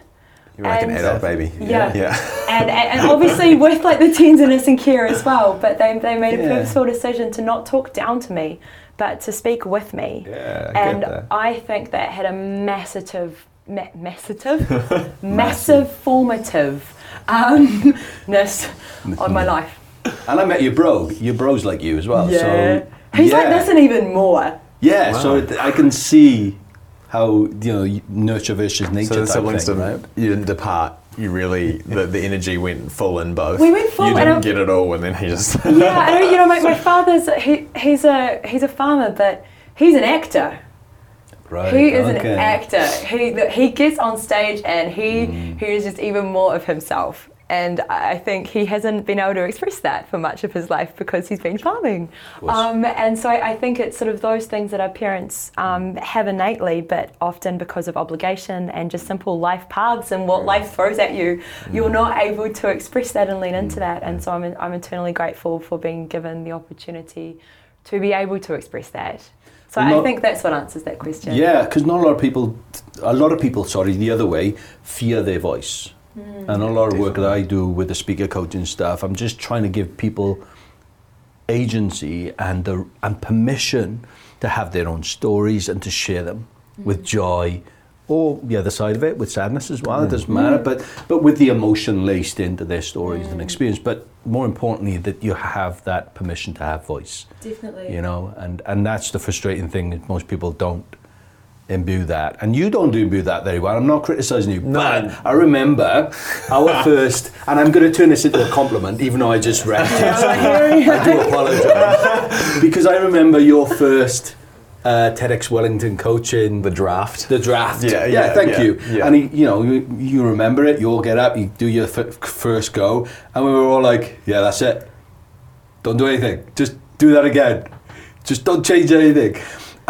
You're like an adult baby. Yeah. Yeah. and, and, and obviously with like the tenderness and care as well. But they, they made a purposeful decision to not talk down to me, but to speak with me. Yeah, I and. I think that had a massive, ma- <laughs> massive, massive formative um, <laughs> ness on my life. And I met your bro. Your bro's like you as well. So He's like yeah. this and even more. Yeah, so Wow. it, I can see how you know nurture versus nature So the type siblings thing, didn't, right? you didn't depart. You really, the, the energy went full in both. We went full You and didn't I- get it all, and then he just. Yeah, and you know, my, my <laughs> father's he, he's a he's a farmer, but he's an actor. Right. He is okay. an actor. He he gets on stage and he Mm. he is just even more of himself. And I think he hasn't been able to express that for much of his life because he's been farming. Um, and so I, I think it's sort of those things that our parents um, have innately, but often because of obligation and just simple life paths and what life throws at you, Mm. you're not able to express that and lean into that. And so I'm, I'm eternally grateful for being given the opportunity to be able to express that. So Well, I think that's what answers that question. Yeah, because not a lot of people, a lot of people, sorry, the other way, fear their voice. Hmm. and a lot of work that I do with the speaker coaching stuff, I'm just trying to give people agency and the, and permission to have their own stories and to share them hmm. with joy or the other side of it with sadness as well it doesn't matter but but with the emotion laced into their stories and experience but more importantly that you have that permission to have voice. Definitely. you know and and that's the frustrating thing that most people don't imbue that. And you don't imbue that very well. I'm not criticizing you but i remember our <laughs> first and i'm going to turn this into a compliment even though i just wrecked it. <laughs> I do apologize. <laughs> Because i remember your first uh, TEDx Wellington coaching The draft. the draft. Yeah, yeah. yeah, thank yeah, you. yeah. And he, you know, you, you remember it. You all get up. You do your f- first go, and we were all like, "Yeah, that's it. Don't do anything. Just do that again. Just don't change anything."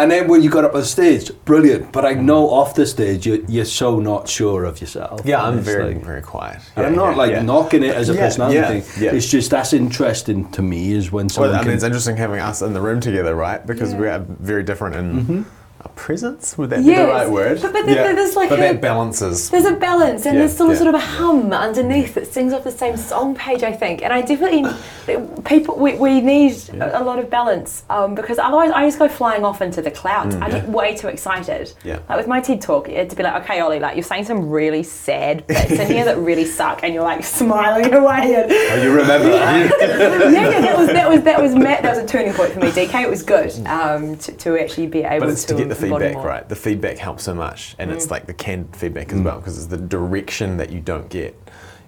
And then when you got up on stage, brilliant. But I know off the stage, you're, you're so not sure of yourself. Yeah, I'm very, like- very quiet. and Yeah, I'm not yeah, like yeah. knocking it as a Yeah, personality yeah, thing. yeah. It's just that's interesting to me is when someone Well, I mean, can- it's interesting having us in the room together, right? Because we are very different in Mm-hmm. Presence. Would that be the right word? but- but there- there's like but a- that balances. There's a balance and Yeah, there's still yeah. sort of a hum underneath that sings off the same song page, I think. And I definitely, <sighs> people, we, we need a, a lot of balance um, because otherwise I just go flying off into the clouds. I get way too excited. Mm, Yeah. Like with my TED talk, it had to be like, okay, Ollie, like you're saying some really sad bits in here that really suck and you're like smiling <laughs> away. And, Oh, you remember <laughs> that? yeah, yeah, that was, that was, that was, ma- that was a turning point for me, DK. It was good um, to, to actually be able But it's to get the feedback more. right. The feedback helps so much, and Mm. it's like the canned feedback as well because it's the direction that you don't get.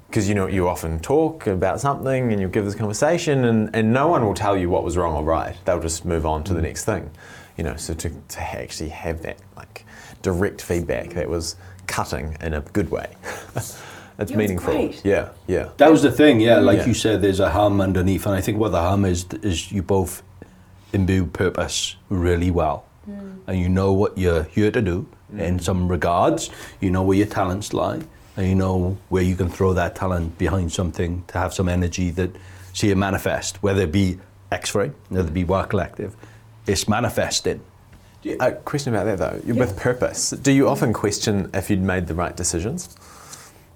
Because you know you often talk about something and you give this conversation, and, and no one will tell you what was wrong or right. They'll just move on Mm. to the next thing. You know, so to, to actually have that like direct feedback that was cutting in a good way, <laughs> it's was meaningful. great. Yeah, yeah. That was the thing, yeah. Like Yeah. you said, there's a hum underneath, and I think what the hum is is you both imbue purpose really well, Hmm. and you know what you're here to do. In hmm. some regards, you know where your talents lie, and you know where you can throw that talent behind something to have some energy that see it manifest. Whether it be X-ray, whether it be Wā Collective, it's manifesting. A uh, question about that though, you with purpose. Do you often question if you'd made the right decisions?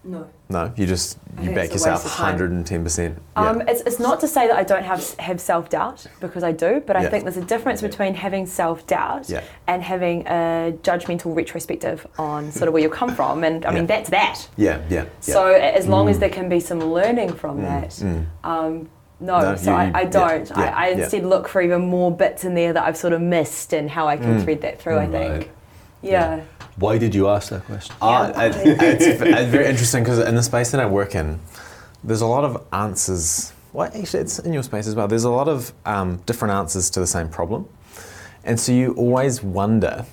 No. No, you just you back it's a waste yourself 110. percent Um, it's, it's not to say that I don't have have self doubt because I do, but I Yeah. think there's a difference between having self doubt Yeah. and having a judgmental retrospective on sort of where you come from, and I mean that's that. Yeah, yeah. yeah. So as long as there can be some learning from that, um, no, No, so you- I, I yeah, don't. yeah, I, I yeah. instead look for even more bits in there that I've sort of missed and how I can thread that through. I think. Right. Yeah. Why did you ask that question? Uh, Yeah. it's, it's very interesting because in the space that I work in, there's a lot of answers. Well, actually, it's in your space as well. There's a lot of um, different answers to the same problem, and so you always wonder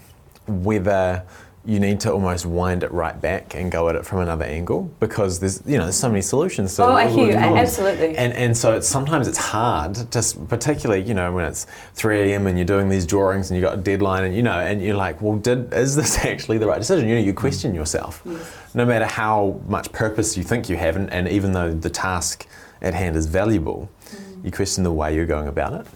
whether you need to almost wind it right back and go at it from another angle because there's you know there's so many solutions. So Oh, I hear you. Mm. Absolutely. And and so it's, sometimes it's hard, just particularly you know when it's 3 a.m. and you're doing these drawings and you have got a deadline and you know and you're like, well, did is this <laughs> actually the right decision? You know, you question yourself, no matter how much purpose you think you have, and, and even though the task at hand is valuable, you question the way you're going about it.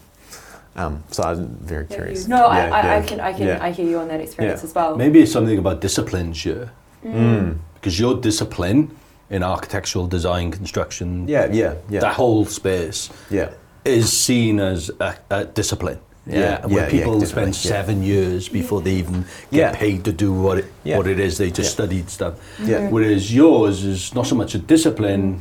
Um, so I'm very curious. No, Yeah, I, I, I can I can yeah. I hear you on that experience Yeah. as well. Maybe it's something about discipline, sure. Mm. Because your discipline in architectural design, construction, Yeah, yeah, yeah. that whole space yeah. is seen as a, a discipline. Yeah, Yeah, where yeah, yeah, people definitely, spend yeah. seven years before they even get Yeah. paid to do what it, Yeah. what it is they just Yeah. studied stuff. Yeah. Whereas yours is not so much a discipline.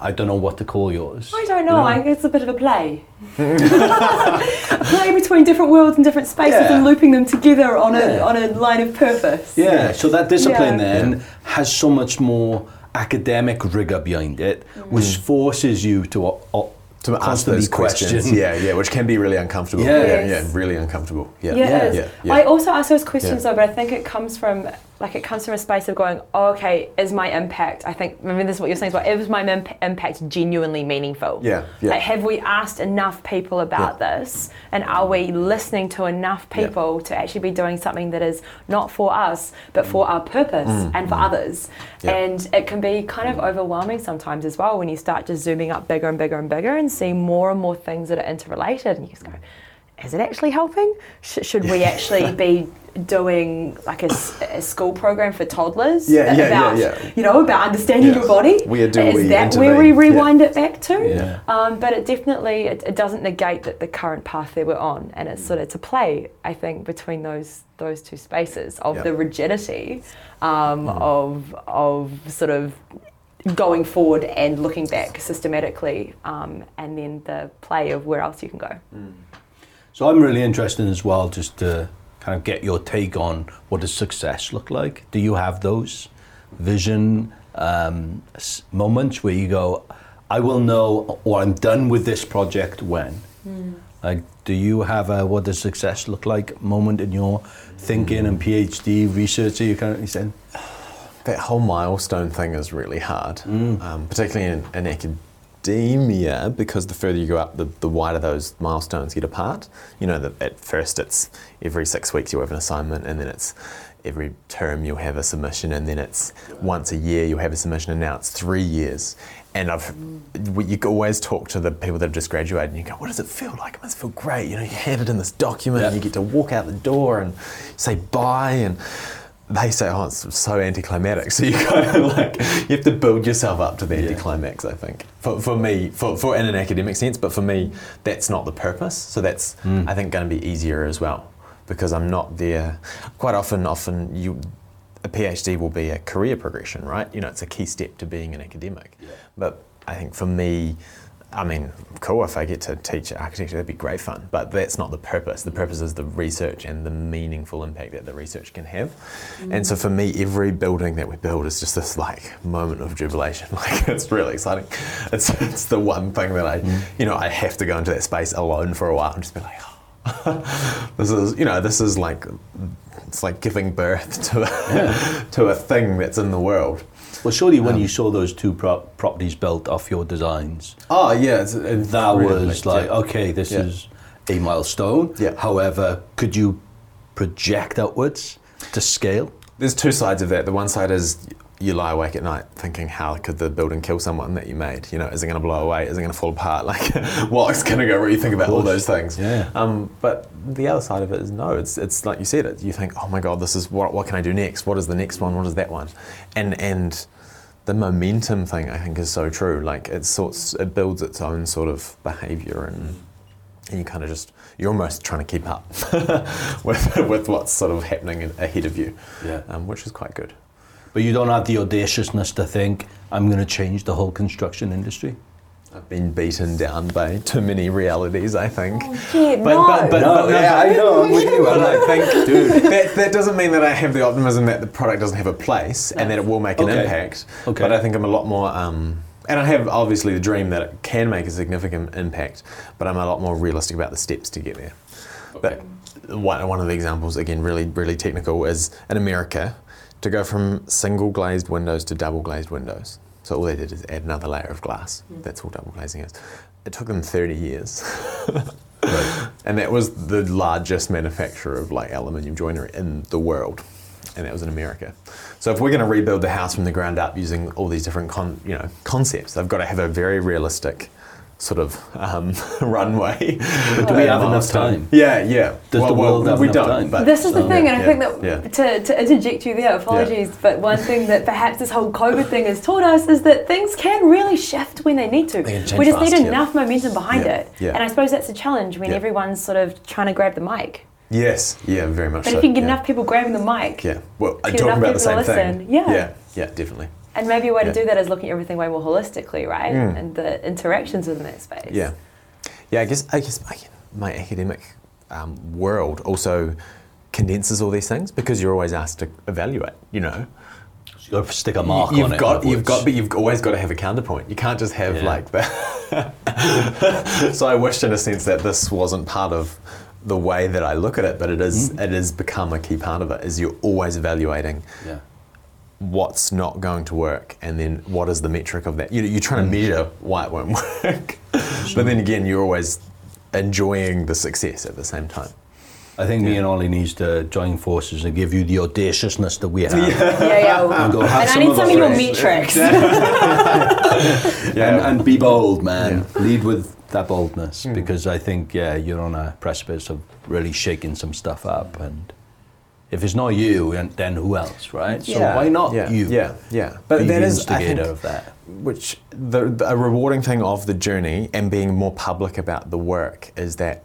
I don't know what to call yours. I don't know. I, it's a bit of a play. <laughs> play between different worlds and different spaces Yeah. and looping them together on a on a line of purpose. Yeah, so that discipline Yeah. then has so much more academic rigor behind it, which forces you to uh, uh, to ask constantly those questions. question. Yeah, yeah, which can be really uncomfortable. Yeah. yeah, Yes. yeah, really uncomfortable. Yeah, Yeah, yeah, yeah, yeah. I also ask those questions Yeah. though, but I think it comes from like it comes from a space of going, oh, okay, is my impact? I think maybe this is what you're saying. Is, well, is my imp- impact genuinely meaningful? Yeah, yeah. Like, have we asked enough people about this, and are we listening to enough Yeah. people to actually be doing something that is not for us, but for our purpose and for others? Mm. Yeah. And it can be kind of overwhelming sometimes as well when you start just zooming up bigger and bigger and bigger and see more and more things that are interrelated, and you just go is it actually helping? Sh- should we actually be doing like a, a school program for toddlers? Yeah, yeah, about, yeah, yeah. You know, about understanding Yeah. your body. Where do is we that where we intervene? Yeah. rewind it back to? Yeah. Um, but it definitely it, it doesn't negate that the current path that we're on, and it's sort of to play. I think between those those two spaces of the rigidity um, Mm. of of sort of going forward and looking back systematically, um, and then the play of where else you can go. So I'm really interested as well, just to kind of get your take on what does success look like. Do you have those vision um, moments where you go, I will know, or I'm done with this project when? Like, do you have a what does success look like moment in your thinking and PhD research? Are you're currently saying? <sighs> that whole milestone thing is really hard, Mm. um, particularly in, in acad- academia, because the further you go up, the, the wider those milestones get apart. You know that at first it's every six weeks you have an assignment, and then it's every term you'll have a submission, and then it's once a year you'll have a submission, and now it's three years. And I've, you always talk to the people that have just graduated, and you go, "What does it feel like? It must feel great." You know, you hand it in this document, and you get to walk out the door and say bye, and they say, "Oh, it's so anticlimactic." <laughs> So you kind of like you have to build yourself up to the anticlimax. I think for, for me, for, for in an academic sense, but for me, that's not the purpose. So that's hmm. I think going to be easier as well because I'm not there. Quite often, often you a PhD will be a career progression, right? You know, it's a key step to being an academic. But I think for me, I mean, cool if I get to teach architecture, that'd be great fun. But that's not the purpose. The purpose is the research and the meaningful impact that the research can have. And so for me, every building that we build is just this like moment of jubilation. <laughs> Like it's really exciting. It's, it's the one thing that I, you know, I have to go into that space alone for a while and just be like, <laughs> this is, you know, this is like, it's like giving birth to a, <laughs> to a thing that's in the world. Well, surely when you saw those two prop- properties built off your designs, Ah, yeah, it's, it's that really was like, yeah. okay, this Yeah. is a milestone. Yeah. However, could you project outwards to scale? There's two sides of that. The one side is you lie awake at night thinking, how could the building kill someone that you made? You know, is it going to blow away? Is it going to fall apart? <laughs> Like, what's going to go wrong? You think about all those things. Yeah. Um, but the other side of it is no. It's it's like you said. It. You think, oh my god, this is what what can I do next? What is the next one? What is that one? And and the momentum thing I think is so true. Like it sorts it builds its own sort of behaviour and and you kind of just you're almost trying to keep up <laughs> with with what's sort of happening ahead of you, Yeah. um, which is quite good. But you don't have the audaciousness to think, I'm going to change the whole construction industry. I've been beaten down by too many realities, I think. Yeah, But, no. but, but, No, but yeah, I know, I'm with you. But I think, <laughs> dude, that, that doesn't mean that I have the optimism that the product doesn't have a place and that it will make an Okay. impact. Okay. But I think I'm a lot more, um, and I have obviously the dream that it can make a significant impact, but I'm a lot more realistic about the steps to get there. Okay. But one, one of the examples, again, really, really technical, is in America to go from single glazed windows to double glazed windows. So all they did is add another layer of glass. Mm. That's all double glazing is. It took them 30 years. <laughs> And that was the largest manufacturer of like aluminium joinery in the world, and that was in America. So if we're going to rebuild the house from the ground up using all these different con- you know concepts, they've got to have a very realistic sort of um, <laughs> runway. Do we have enough time? Yeah, yeah. Does the world have we enough don't, time? But This is the So, thing, and I yeah, think that yeah. to, to interject you there, apologies, but one thing that perhaps this whole COVID thing has taught us is that things can really shift when they need to. They can change we just fast, need yeah. enough momentum behind Yeah, it. yeah. And I suppose that's a challenge when Yeah. everyone's sort of trying to grab the mic. yes, yeah, very much. But so, if you can get yeah. enough people grabbing the mic, yeah, well, get talking about the same people to thing. yeah. yeah, yeah, definitely. And maybe a way Yeah. to do that is looking at everything way more holistically, right? Mm. And the interactions within that space. Yeah, yeah. I guess I guess I, my academic um, world also condenses all these things because you're always asked to evaluate. You know, You've got to stick a mark you've on it. you've got but you've always got to have a counterpoint. You can't just have Yeah. like that. <laughs> so I wished in a sense that this wasn't part of the way that I look at it, but it is. Mm-hmm. It has become a key part of it. Is you're always evaluating Yeah. What's not going to work and then what is the metric of that you know, you're trying to mm. measure why it won't <laughs> work but then again you're always enjoying the success at the same time I think me and Ollie needs to join forces and give you the audaciousness that we have. Yeah, yeah. And go have and I some need of some of your race. metrics. <laughs> and, and be bold, man. Lead with that boldness mm. because I think yeah, you're on a precipice of really shaking some stuff up, and if it's not you, then- then who else, right? So why not yeah, you? yeah yeah but Be that the is I instigator think, of that. which the, the a rewarding thing of the journey and being more public about the work is that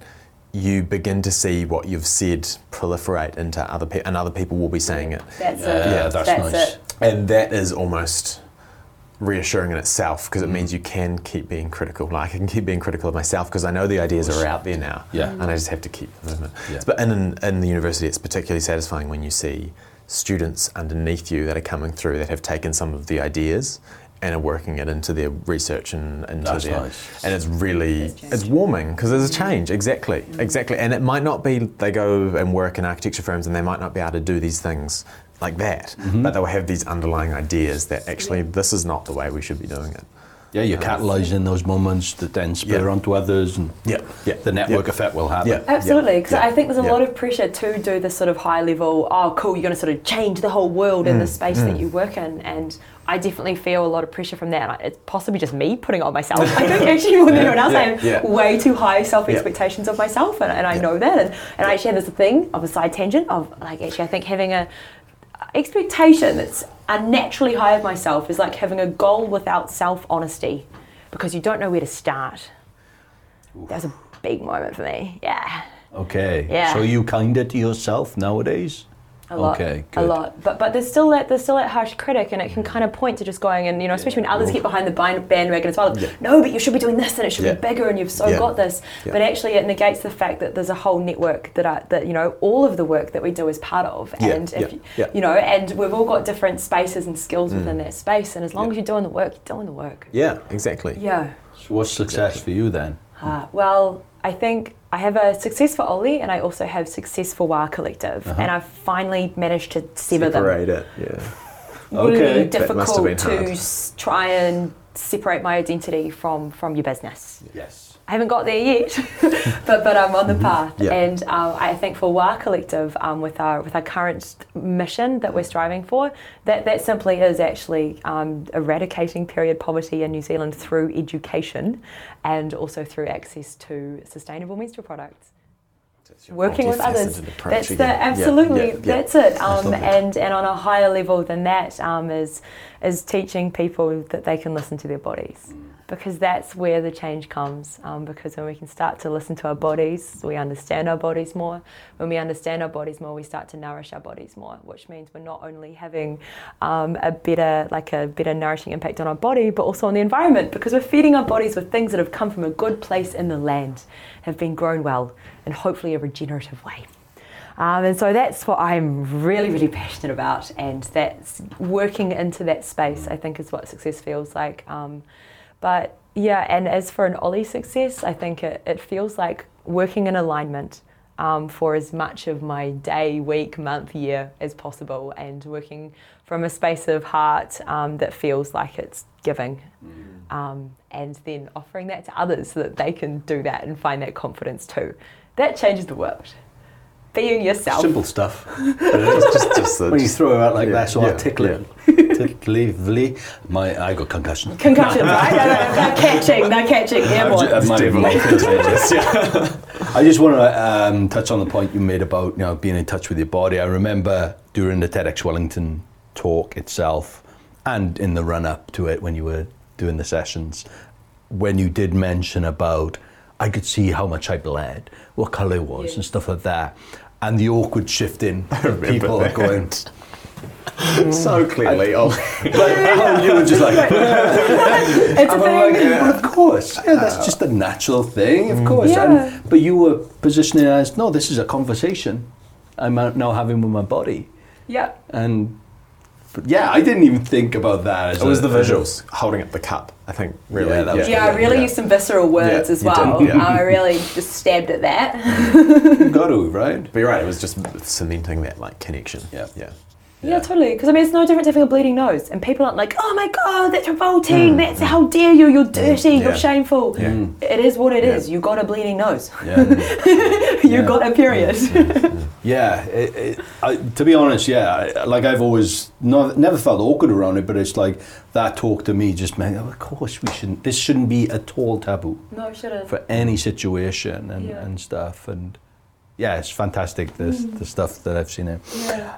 you begin to see what you've said proliferate into other people and other people will be saying it That's it. Yeah, that's nice. it. and that is almost reassuring in itself because it mm. means you can keep being critical. Like I can keep being critical of myself because I know the ideas are out there now, Yeah. and I just have to keep the movement. Yeah. But in, in the university, it's particularly satisfying when you see students underneath you that are coming through that have taken some of the ideas and are working it into their research and into That's their, nice. and it's really It's it's warming because there's a mm. change exactly mm. exactly and it might not be they go and work in architecture firms and they might not be able to do these things like that Mm-hmm. but they'll have these underlying ideas that actually this is not the way we should be doing it Yeah, you're catalysing those moments that then spur Yeah. onto others, and Yeah, yeah, the network yeah. effect will happen. Yeah. Absolutely, because yeah, I think there's a yeah. lot of pressure to do this sort of high level, oh, cool, you're going to sort of change the whole world in the Mm, space that you work in. And I definitely feel a lot of pressure from that. It's possibly just me putting it on myself. I think <laughs> actually more than anyone else, I have yeah. way too high self expectations of myself, and, and I know that. And, and I actually have this thing of a side tangent of like, actually, I think having a expectation that's unnaturally high of myself is like having a goal without self honesty because you don't know where to start. That was a big moment for me. Yeah. Okay. Yeah. So you kinder to yourself nowadays? A lot, Okay, a lot. But but there's still that there's still that harsh critic, and it can kind of point to just going and you know, especially when others get behind the bandwagon as well. No, but you should be doing this, and it should Yeah. be bigger, and you've so Yeah. got this. Yeah. But actually, it negates the fact that there's a whole network that I, that you know all of the work that we do is part of, Yeah, and if yeah, you, yeah. Mm. you know, and we've all got different spaces and skills within that space, and as long Yeah. as you're doing the work, you're doing the work. Yeah, exactly. Yeah. So what's success for you then? Uh, well, I think I have a success for Ollie, and I also have success for Wā Collective, Uh-huh. and I've finally managed to sever them. Separate it. Yeah. really Okay. That must have difficult to s- try and separate my identity from from your business. Yes. I haven't got there yet, <laughs> but but I'm on the path. Mm-hmm. Yeah. And um, I think for Wā Collective, um, with our with our current mission that we're striving for, that that simply is actually um, eradicating period poverty in New Zealand through education, and also through access to sustainable menstrual products working with others. That's the absolutely yeah, yeah. that's it. Um, and and on a higher level than that um, is is teaching people that they can listen to their bodies. Because that's where the change comes. Um, because when we can start to listen to our bodies, we understand our bodies more. When we understand our bodies more, we start to nourish our bodies more. Which means we're not only having um, a better, like a better nourishing impact on our body, but also on the environment. Because we're feeding our bodies with things that have come from a good place in the land, have been grown well, and hopefully a regenerative way. Um, and so that's what I'm really, really passionate about, and that's working into that space. I think is what success feels like. Um, but yeah, and as for an Ollie success, I think it, it feels like working in alignment um, for as much of my day, week, month, year as possible, and working from a space of heart um, that feels like it's giving. Um, and then offering that to others so that they can do that and find that confidence too. That changes the world. Being yourself. Simple stuff. It's <laughs> just, just when you throw it out like Yeah, that, so yeah, articulate, articulately. My, I got concussion. Concussions, <laughs> right? No, no, no, they're catching, they're catching airborne. That might have been contagious, yeah. <laughs> I just want to um, touch on the point you made about you know being in touch with your body. I remember during the TEDx Wellington talk itself, and in the run up to it when you were doing the sessions, when you did mention about I could see how much I bled, what colour it was, Yeah. and stuff like that, and the awkward shifting. <laughs> remember People are that. going. <laughs> so clearly. oh, Like, how you were just like, It's <laughs> a I'm like, well, of course, yeah, that's oh. just a natural thing, of mm. course. Yeah. And, but you were positioning as, no, this is a conversation I'm now having with my body. Yeah. And but yeah, I didn't even think about that. As it was a- the visuals holding up the cup. I think really. Yeah, that was Yeah, I really yeah. used some visceral words Yeah, as you did, well. yeah. I really just stabbed at that. <laughs> You've got to, right? But you're right. It was just cementing that like connection. Yeah. Yeah. Yeah, totally. Because I mean, it's no different to having a bleeding nose, and people aren't like, "Oh my god, that's revolting. Hmm. That's how dare you? You're dirty. You're shameful." It is what it is. You got a bleeding nose. Yeah. <laughs> you got a period. Yeah, it, it, I, to be honest, yeah, I, like I've always not, never felt awkward around it, but it's like that talk to me just meant, oh, of course we shouldn't, this shouldn't be at all taboo no, it shouldn't. for any situation and, Yeah. and stuff. And yeah, it's fantastic, the, mm-hmm. the stuff that I've seen it. Yeah.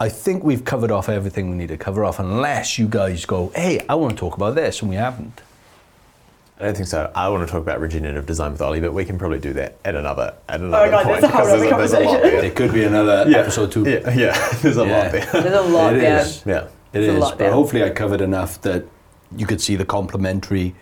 I think we've covered off everything we need to cover off, unless you guys go, hey, I want to talk about this, and we haven't. I don't think so. I want to talk about regenerative design with Ollie, but we can probably do that at another at oh another Oh God, point. that's a whole because other there's, a, there's a lot conversation. there. It could be another Yeah. episode two. Yeah, <laughs> yeah. There's a Yeah. lot there. There's a lot It there. is. Yeah. It There's is, but there. hopefully I covered enough that you could see the complementary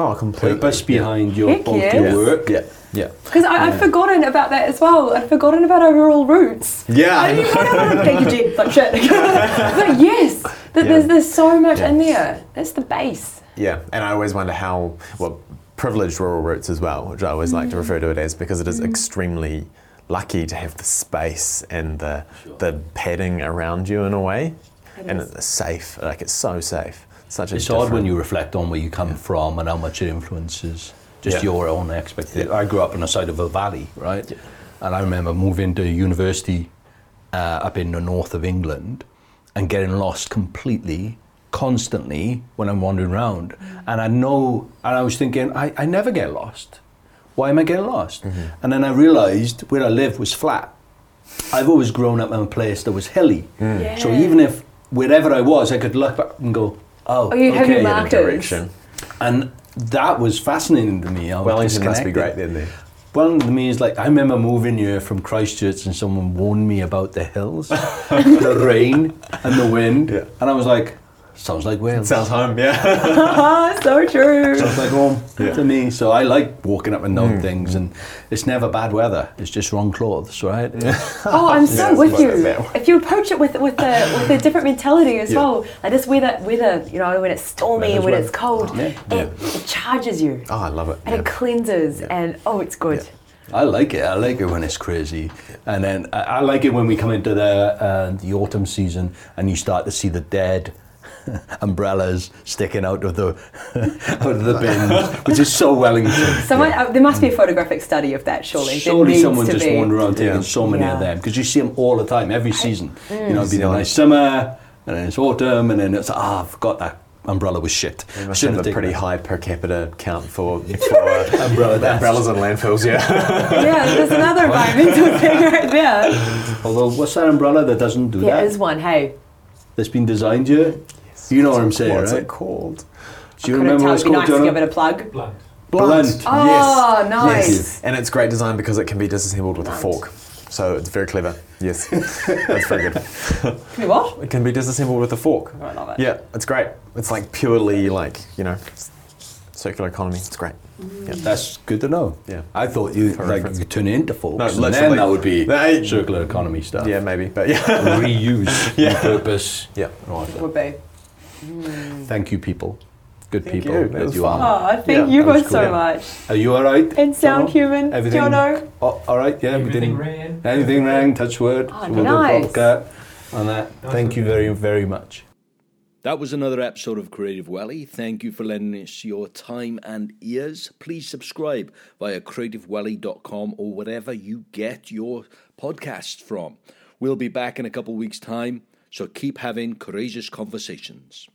Oh, completely. purpose behind your Heck both yes. your work. Yeah. Yeah. Because I'd forgotten about that as well. I'd forgotten about our rural roots. Yeah. I didn't know. Thank you, Jen. <laughs> Like shit. <laughs> but yes, that there's there's so much in there. That's the base. Yeah, and I always wonder how well privileged rural roots as well, which I always like to mm. refer to it as because it is mm. extremely lucky to have the space and the the padding around you in a way, It and is. it's safe. Like it's so safe. Such a It's odd when you reflect on where you come from and how much it influences just Yeah. your own expectations. I grew up on the side of a valley, right? And I remember moving to university uh, up in the north of England and getting lost completely, constantly when I'm wandering around. And I know, and I was thinking, I, I never get lost. Why am I getting lost? And then I realised where I live was flat. I've always grown up in a place that was hilly. So Yeah. even if wherever I was, I could look up and go, oh, Oh, you have your okay. markers. direction. And that was fascinating to me. how Wellington must be disconnected. great then. There. Wellington to me is like I remember moving here from Christchurch and someone warned me about the hills, <laughs> the rain and the wind, Yeah. and I was like, sounds like Wales. Sounds home, yeah. Ah, <laughs> so true. Sounds like home to me. So I like walking up and down Mm. things, and it's never bad weather. It's just wrong clothes, right? <laughs> Oh, I'm so Yeah, with you. If you approach it with with a with a different mentality as Yeah. well, like this weather, weather, you know, when it's stormy and when Weather's it's cold, Yeah. it, it charges you Oh, I love it. and yeah. it cleanses, and oh, it's good. I like it. I like it when it's crazy, and then I, I like it when we come into the uh, the autumn season and you start to see the dead <laughs> umbrellas sticking out of the <laughs> out of the <laughs> bins, which is so Wellington. Someone, uh, there must be a photographic study of that, surely. Surely needs someone just be. wandered around taking Yeah. so many of them because you see them all the time, every season. You know, it'd be See the nice summer, and then it's autumn, and then it's ah, I forgot that umbrella was shit. They must shouldn't have a pretty that. high per capita count for, for uh, Umbrella umbrellas and landfills, yeah. Yeah, there's another environmental thing right there. Although, what's that umbrella that doesn't do There that? is one. Hey, That's been designed here. You know what I'm saying, What's right? it called? Do you couldn't remember tell. what it's It'd be called, nice to Jonah? give it a plug. Blunt. Blunt. Oh, yes. nice. Yes. And it's great design because it can be disassembled with a fork. So it's very clever. Yes. <laughs> That's very good. Can we what? It can be disassembled with a fork. Oh, I love it. Yeah, it's great. It's like purely like, you know, circular economy. It's great. Mm. Yeah. That's good to know. Yeah. I thought you For like reference. you could turn it into folks, No, and then literally. that would be <laughs> They- circular economy stuff. Yeah, maybe. But yeah. Reuse, <laughs> repurpose. Yeah. Right. Would be. Mm. Thank you, people. Good Thank people you. That that you fun. are. Oh, thank Yeah, you that was both so cool. much. Are you all right? And sound Jono? human. Everything. Jono. Oh, all right. Yeah, Everything we didn't. ran. Anything rang? Touch wood. Oh, So we'll do a nice. on that. Thank you very, very much. That was another episode of Creative Welly. Thank you for lending us your time and ears. Please subscribe via creativewelly.com or wherever you get your podcasts from. We'll be back in a couple weeks' time, so keep having courageous conversations.